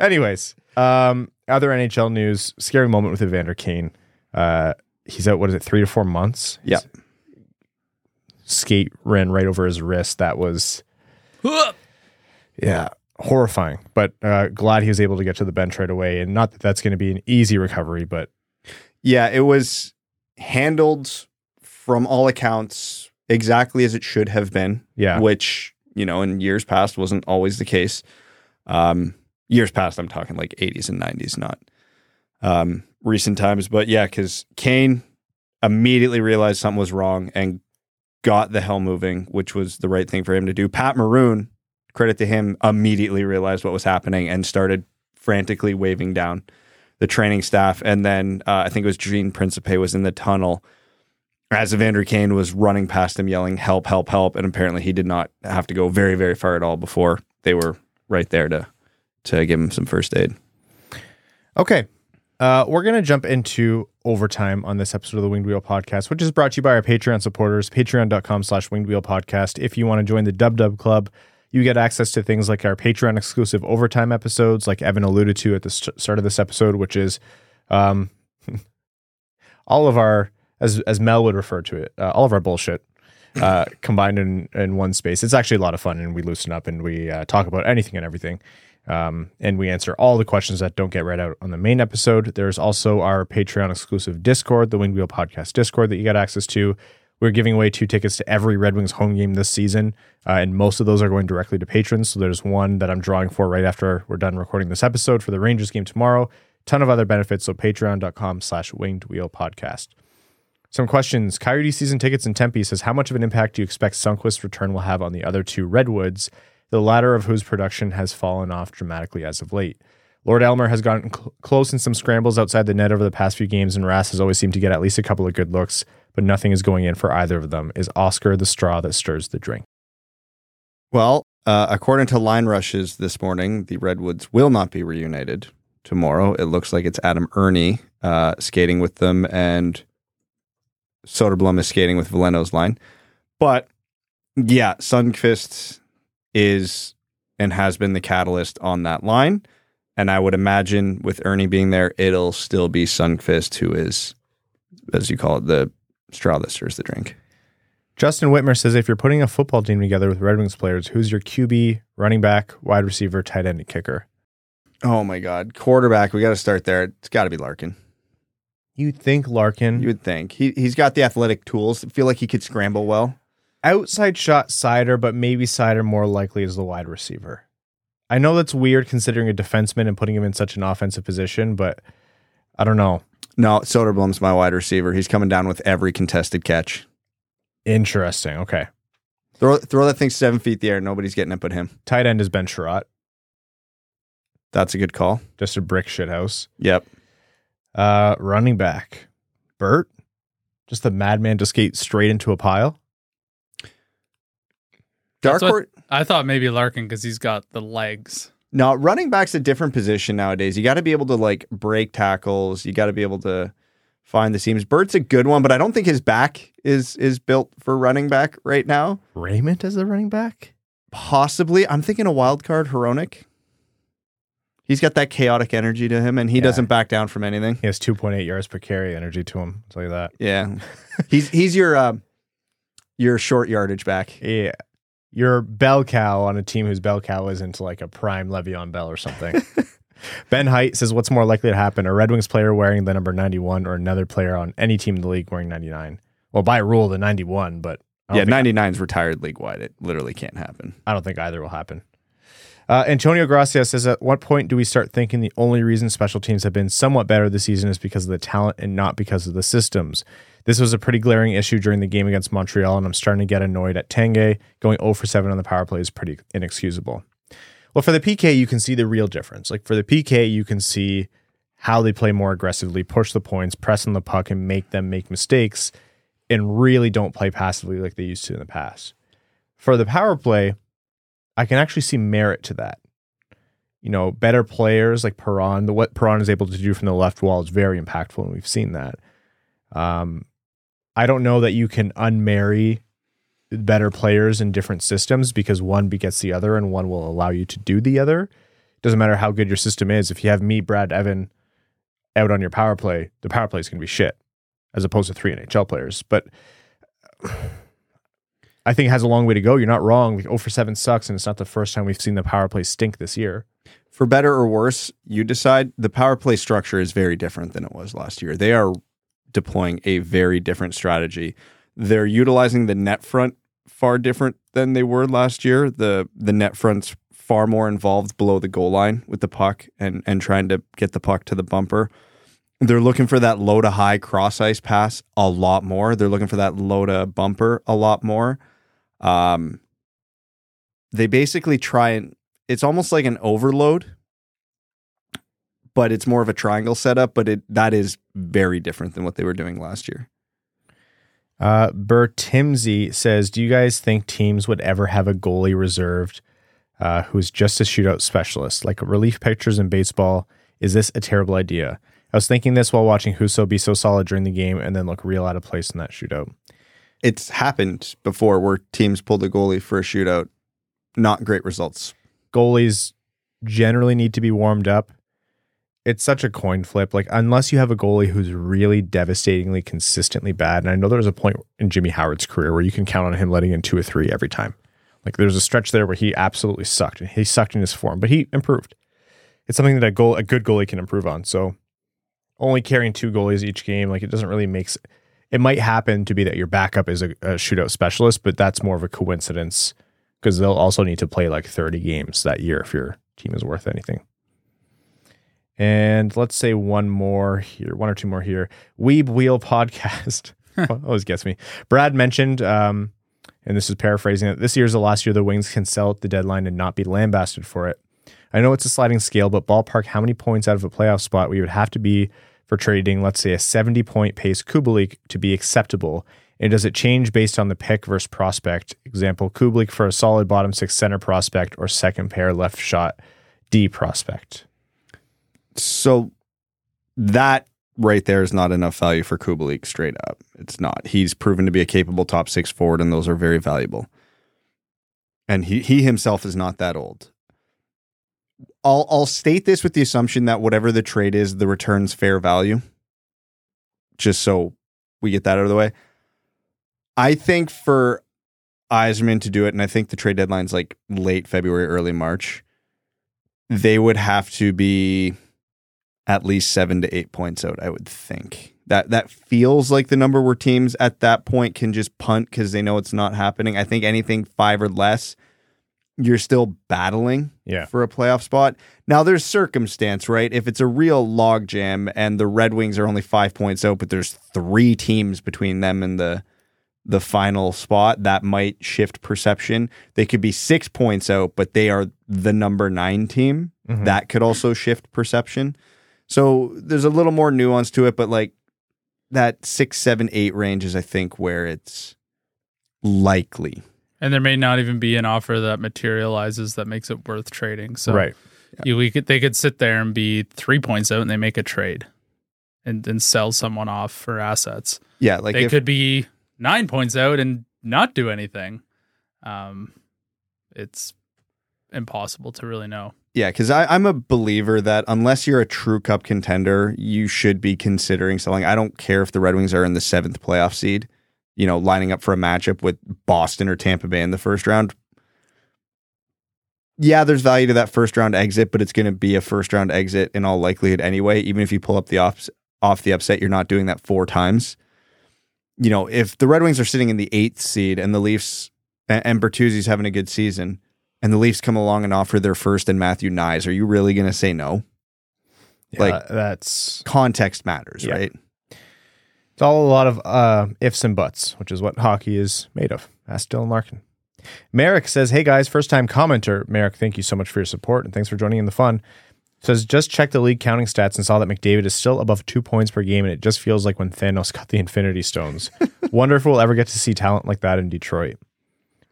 Anyways, um, other NHL news: scary moment with Evander Kane. Uh, he's out. What is it? Three to four months. Yeah. His Skate ran right over his wrist. That was yeah horrifying. But uh, glad he was able to get to the bench right away. And not that that's going to be an easy recovery, but Yeah, it was handled from all accounts exactly as it should have been. yeah, which you know in years past wasn't always the case. Um, years past, I'm talking like 80s and 90s, not um, recent times. But yeah, because Kane immediately realized something was wrong and got the hell moving, which was the right thing for him to do. Pat Maroon, credit to him, immediately realized what was happening and started frantically waving down the training staff. And then uh, I think it was Gene Principe was in the tunnel as Evander Kane was running past him yelling, help, help, help. And apparently he did not have to go very, very far at all before they were right there to to give him some first aid. Okay. Uh, we're going to jump into overtime on this episode of the Winged Wheel Podcast, which is brought to you by our Patreon supporters, patreon.com slash winged wheel podcast. If you want to join the Dub Dub Club, you get access to things like our Patreon exclusive overtime episodes, like Evan alluded to at the st- start of this episode, which is Um, all of our, as as Mel would refer to it, uh, all of our bullshit uh, combined in in one space. It's actually a lot of fun, and we loosen up and we uh, talk about anything and everything. Um, and we answer all the questions that don't get read out on the main episode. There's also our Patreon exclusive Discord, the Winged Wheel Podcast Discord, that you got access to. We're giving away two tickets to every Red Wings home game this season, uh, and most of those are going directly to patrons. So there's one that I'm drawing for right after we're done recording this episode for the Rangers game tomorrow. Ton of other benefits. So patreon.com slash winged wheel podcast. Some questions. Coyote season tickets in Tempe says, How much of an impact do you expect Sundqvist's return will have on the other two Redwoods, the latter of whose production has fallen off dramatically as of late? Lord Elmer has gotten cl- close in some scrambles outside the net over the past few games, and Rass has always seemed to get at least a couple of good looks, but nothing is going in for either of them. Is Oskar the straw that stirs the drink? Well, uh, according to line rushes this morning, the Redwoods will not be reunited tomorrow. It looks like it's Adam Erne uh, skating with them, and Soderblom is skating with Veleno's line. But yeah, Sundqvist is and has been the catalyst on that line. And I would imagine with Erne being there, it'll still be Sundqvist who is, as you call it, the straw that stirs the drink. Justin Whitmer says, If you're putting a football team together with Red Wings players, who's your QB, running back, wide receiver, tight end, and kicker? Oh my God. Quarterback, we got to start there. It's got to be Larkin. You'd think Larkin, You would think. He, he's got the athletic tools. I feel like he could scramble well. Outside shot Seider, but maybe Seider more likely as the wide receiver. I know that's weird considering a defenseman and putting him in such an offensive position, but I don't know. No, Soderblom's my wide receiver. He's coming down with every contested catch. Interesting. Okay. Throw throw that thing seven feet in the air. Nobody's getting it but him. Tight end is Ben Chiarot, That's a good call. just a brick shit house. Yep. Uh, running back, Bert, just a madman to skate straight into a pile. Dark That's what- horse. I thought maybe Larkin because he's got the legs. No, running back's a different position nowadays. You got to be able to like break tackles. You got to be able to find the seams. Bert's a good one, but I don't think his back is is built for running back right now. Raymond as the running back. Possibly, I'm thinking a wild card, Hronek. He's got that chaotic energy to him, and he Yeah. doesn't back down from anything. He has 2.8 yards per carry energy to him. I'll tell you that. Yeah, he's he's your uh, your short yardage back. Yeah. You're bell cow on a team whose bell cow isn't like a prime Le'Veon Bell or something. ben Height says, What's more likely to happen? A Red Wings player wearing the number 91 or another player on any team in the league wearing 99? Well, by rule, the 91, but Yeah, think- 99 is retired league wide. It literally can't happen. I don't think either will happen. Uh, Antonio Gracia says, At what point do we start thinking the only reason special teams have been somewhat better this season is because of the talent and not because of the systems? This was a pretty glaring issue during the game against Montreal, and I'm starting to get annoyed at Tanguay. Going 0 for 7 on the power play is pretty inexcusable. Well, for the PK, you can see the real difference. Like for the PK, you can see how they play more aggressively, push the points, press on the puck, and make them make mistakes, and really don't play passively like they used to in the past. For the power play, I can actually see merit to that. You know, better players like Perron, the what Perron is able to do from the left wall is very impactful, and we've seen that. Um, I don't know that you can unmarry better players in different systems because one begets the other and one will allow you to do the other. Doesn't matter how good your system is. If you have me, Brad, Evan out on your power play, the power play is going to be shit as opposed to three NHL players. But I think it has a long way to go. You're not wrong. Like 0 for 7 sucks, and it's not the first time we've seen the power play stink this year. For better or worse, you decide. The power play structure is very different than it was last year. They are deploying a very different strategy. They're utilizing the net front far different than they were last year. The the net front's far more involved below the goal line with the puck and and trying to get the puck to the bumper. They're looking for that low to high cross ice pass a lot more. They're looking for that low to bumper a lot more. Um, they basically try and it's almost like an overload, but it's more of a triangle setup. But it that is very different than what they were doing last year. Uh, Bertimsey says, "Do you guys think teams would ever have a goalie reserved uh, who's just a shootout specialist, like relief pitchers in baseball? Is this a terrible idea?" I was thinking this while watching Husso be so solid during the game and then look real out of place in that shootout. It's happened before where teams pulled a goalie for a shootout. Not great results. Goalies generally need to be warmed up, it's such a coin flip. Like unless you have a goalie who's really devastatingly consistently bad, and I know there was a point in Jimmy Howard's career where you can count on him letting in two or three every time. Like there's a stretch there where he absolutely sucked, and he sucked in his form, but he improved. It's something that a goal a good goalie can improve on. So only carrying two goalies each game, like it doesn't really make. It might happen to be that your backup is a, a shootout specialist, but that's more of a coincidence because they'll also need to play like 30 games that year if your team is worth anything. And let's say one more here, one or two more here. Weeb Wheel Podcast always gets me. Brad mentioned, um, and this is paraphrasing it. This year's the last year the Wings can sell at the deadline and not be lambasted for it. I know it's a sliding scale, but ballpark, how many points out of a playoff spot we would have to be for trading, let's say, a 70 point pace Kubalik to be acceptable? And does it change based on the pick versus prospect? Example, Kubalik for a solid bottom six center prospect or second pair left shot D prospect. So that right there is not enough value for Kubalik straight up. It's not. He's proven to be a capable top six forward, and those are very valuable. And he he himself is not that old. I'll I'll state this with the assumption that whatever the trade is, the return's fair value. Just so we get that out of the way. I think for Yzerman to do it, and I think the trade deadline's like late February, early March, they would have to be at least seven to eight points out, I would think. That that feels like the number where teams at that point can just punt because they know it's not happening. I think anything five or less, you're still battling Yeah. for a playoff spot. Now there's circumstance, right? If it's a real logjam and the Red Wings are only five points out, but there's three teams between them and the the final spot, that might shift perception. They could be six points out, but they are the number nine team. Mhm. That could also shift perception. So there's a little more nuance to it, but like that six, seven, eight range is, I think, where it's likely. And there may not even be an offer that materializes that makes it worth trading. So right. you, we could they could sit there and be three points out and they make a trade and and sell someone off for assets. Yeah, like they if, could be nine points out and not do anything. Um, it's impossible to really know. Yeah, because I'm a believer that unless you're a true cup contender, you should be considering selling. I don't care if the Red Wings are in the seventh playoff seed, you know, lining up for a matchup with Boston or Tampa Bay in the first round. Yeah, there's value to that first round exit, but it's going to be a first round exit in all likelihood anyway. Even if you pull up the off, off the upset, you're not doing that four times. You know, if the Red Wings are sitting in the eighth seed and the Leafs and, and Bertuzzi's having a good season, and the Leafs come along and offer their first and Matthew Knies, are you really going to say no? Yeah, Like- that's Context matters, Yeah. right? It's all a lot of uh, ifs and buts, which is what hockey is made of. Ask Dylan Larkin. Merrick says, Hey guys, first time commenter. Merrick, thank you so much for your support and thanks for joining in the fun. Says, just checked the league counting stats and saw that McDavid is still above two points per game, and it just feels like when Thanos got the Infinity Stones. Wonder if we'll ever get to see talent like that in Detroit.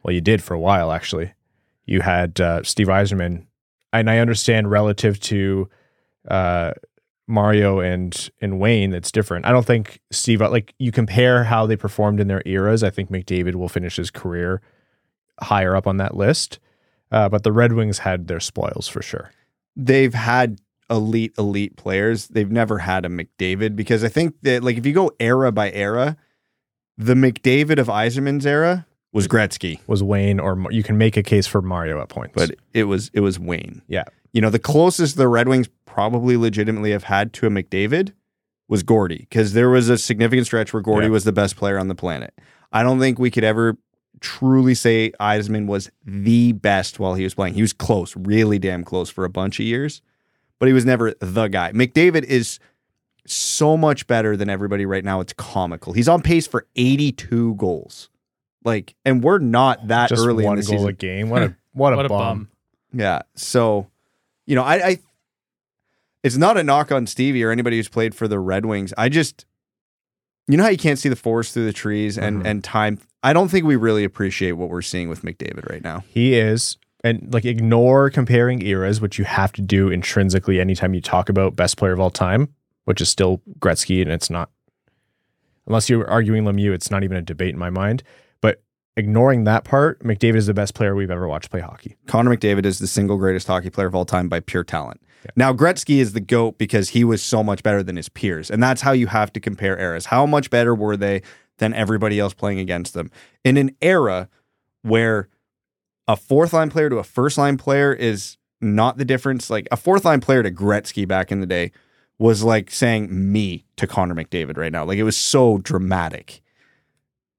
Well, you did for a while, actually. You had uh, Steve Yzerman, and I understand relative to uh, Mario and and Wayne, it's different. I don't think Steve like you compare how they performed in their eras. I think McDavid will finish his career higher up on that list. Uh, but the Red Wings had their spoils for sure. They've had elite, elite players. They've never had a McDavid because I think that, like, if you go era by era, the McDavid of Yzerman's era was Gretzky, Was Wayne or Mar- you can make a case for Mario at points, but it was it was Wayne. yeah, You know, the closest the Red Wings probably legitimately have had to a McDavid was Gordy because there was a significant stretch where Gordy Yeah. was the best player on the planet. I don't think we could ever truly say Yzerman was the best while he was playing. He was close, really damn close for a bunch of years, but he was never the guy. McDavid is so much better than everybody right now. It's comical. He's on pace for 82 goals. Like, and we're not that just early one in the goal season. a game. What a what a, what a bum. bum. Yeah. So, you know, I, I it's not a knock on Stevie or anybody who's played for the Red Wings. I just you know how you can't see the forest through the trees and Mhm. and time I don't think we really appreciate what we're seeing with McDavid right now. He is, and like ignore comparing eras, which you have to do intrinsically anytime you talk about best player of all time, which is still Gretzky, and it's not. Unless you're arguing Lemieux, it's not even a debate in my mind. Ignoring that part, McDavid is the best player we've ever watched play hockey. Connor McDavid is the single greatest hockey player of all time by pure talent. Now Gretzky is the goat because he was so much better than his peers, and that's how you have to compare eras. How much better were they than everybody else playing against them in an era where a fourth line player to a first line player is not the difference. Like a fourth line player to Gretzky back in the day was like saying me to Connor McDavid right now. Like it was so dramatic.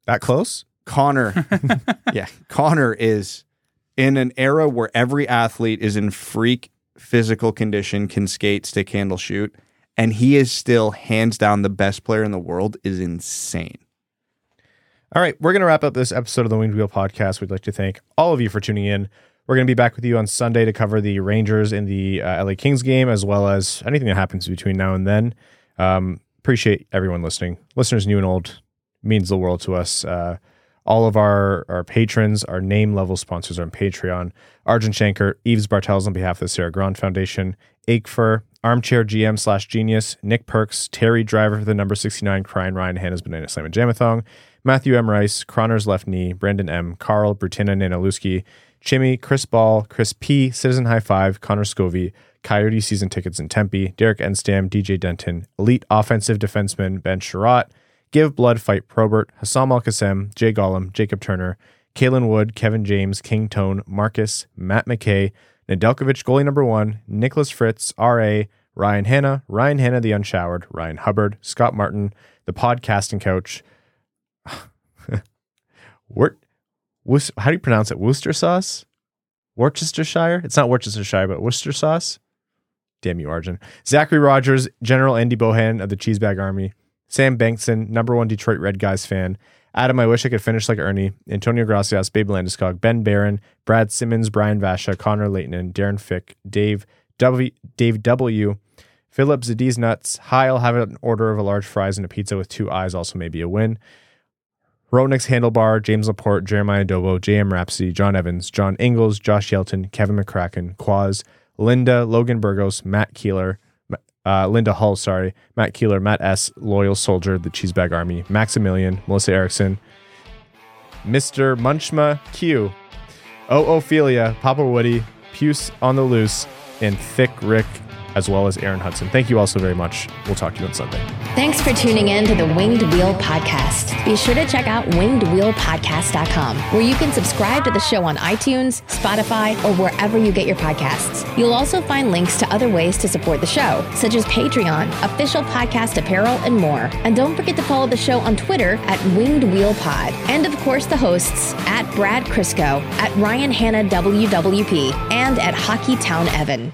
That close? Connor, yeah, Connor is in an era where every athlete is in freak physical condition, can skate, stick handle, shoot, and he is still hands down the best player in the world is insane. All right, we're going to wrap up this episode of the Winged Wheel podcast. We'd like to thank all of you for tuning in. We're going to be back with you on Sunday to cover the Rangers in the uh, LA Kings game, as well as anything that happens between now and then. Um, appreciate everyone listening. Listeners new and old means the world to us. Uh, all of our, our patrons, our name level sponsors are on Patreon. Arjun Shanker, Eves Bartels on behalf of the Sarah Grand Foundation, Aikfer, Armchair GM slash Genius, Nick Perks, Terry Driver for the number 69, Crying Ryan, Hannah's Banana Slam and Jamathong, Matthew M. Rice, Croner's Left Knee, Brandon M., Carl, Brutina Nanaluski, Chimmy, Chris Ball, Chris P., Citizen High Five, Connor Scovey, Coyote Season Tickets in Tempe, Derek Enstam, DJ Denton, Elite Offensive Defenseman Ben Sherratt, Give Blood Fight Probert, Hassam Al Qassem, Jay Gollum, Jacob Turner, Kalen Wood, Kevin James, King Tone, Marcus, Matt McKay, Nedeljkovic, goalie number one, Nicholas Fritz, R.A., Ryan Hanna, Ryan Hanna the Unshowered, Ryan Hubbard, Scott Martin, the podcasting coach. Wort, Wus, how do you pronounce it? Worcester sauce? Worcestershire? It's not Worcestershire, but Worcester sauce. Damn you, Arjun. Zachary Rogers, General Andy Bohan of the Cheesebag Army. Sam Bankson, number one Detroit Red Guys fan. Adam, I wish I could finish like Ernie. Antonio Gracias, Babe Landeskog, Ben Barron, Brad Simmons, Brian Vasha, Connor Leighton, Darren Fick, Dave W, Dave W, Philip Zadiz Nuts. Hi, I'll have an order of a large fries and a pizza with two eyes, also maybe a win. Ronix Handlebar, James Laporte, Jeremiah Dobo, JM Rhapsody, John Evans, John Ingles, Josh Yelton, Kevin McCracken, Quaz, Linda, Logan Burgos, Matt Keeler, uh, Linda Hull, sorry, Matt Keeler, Matt S., Loyal Soldier, The Cheesebag Army, Maximilian, Melissa Erickson, Mr. Munchma Q, O. Ophelia, Papa Woody, Puce on the Loose, and Thick Rick, as well as Aaron Hudson. Thank you all so very much. We'll talk to you on Sunday. Thanks for tuning in to the Winged Wheel Podcast. Be sure to check out wingedwheelpodcast.com, where you can subscribe to the show on iTunes, Spotify, or wherever you get your podcasts. You'll also find links to other ways to support the show, such as Patreon, official podcast apparel, and more. And don't forget to follow the show on Twitter at Winged Wheel Pod. And of course, the hosts at Brad Crisco, at Ryan Hanna WWP, and at Hockey Town Evan.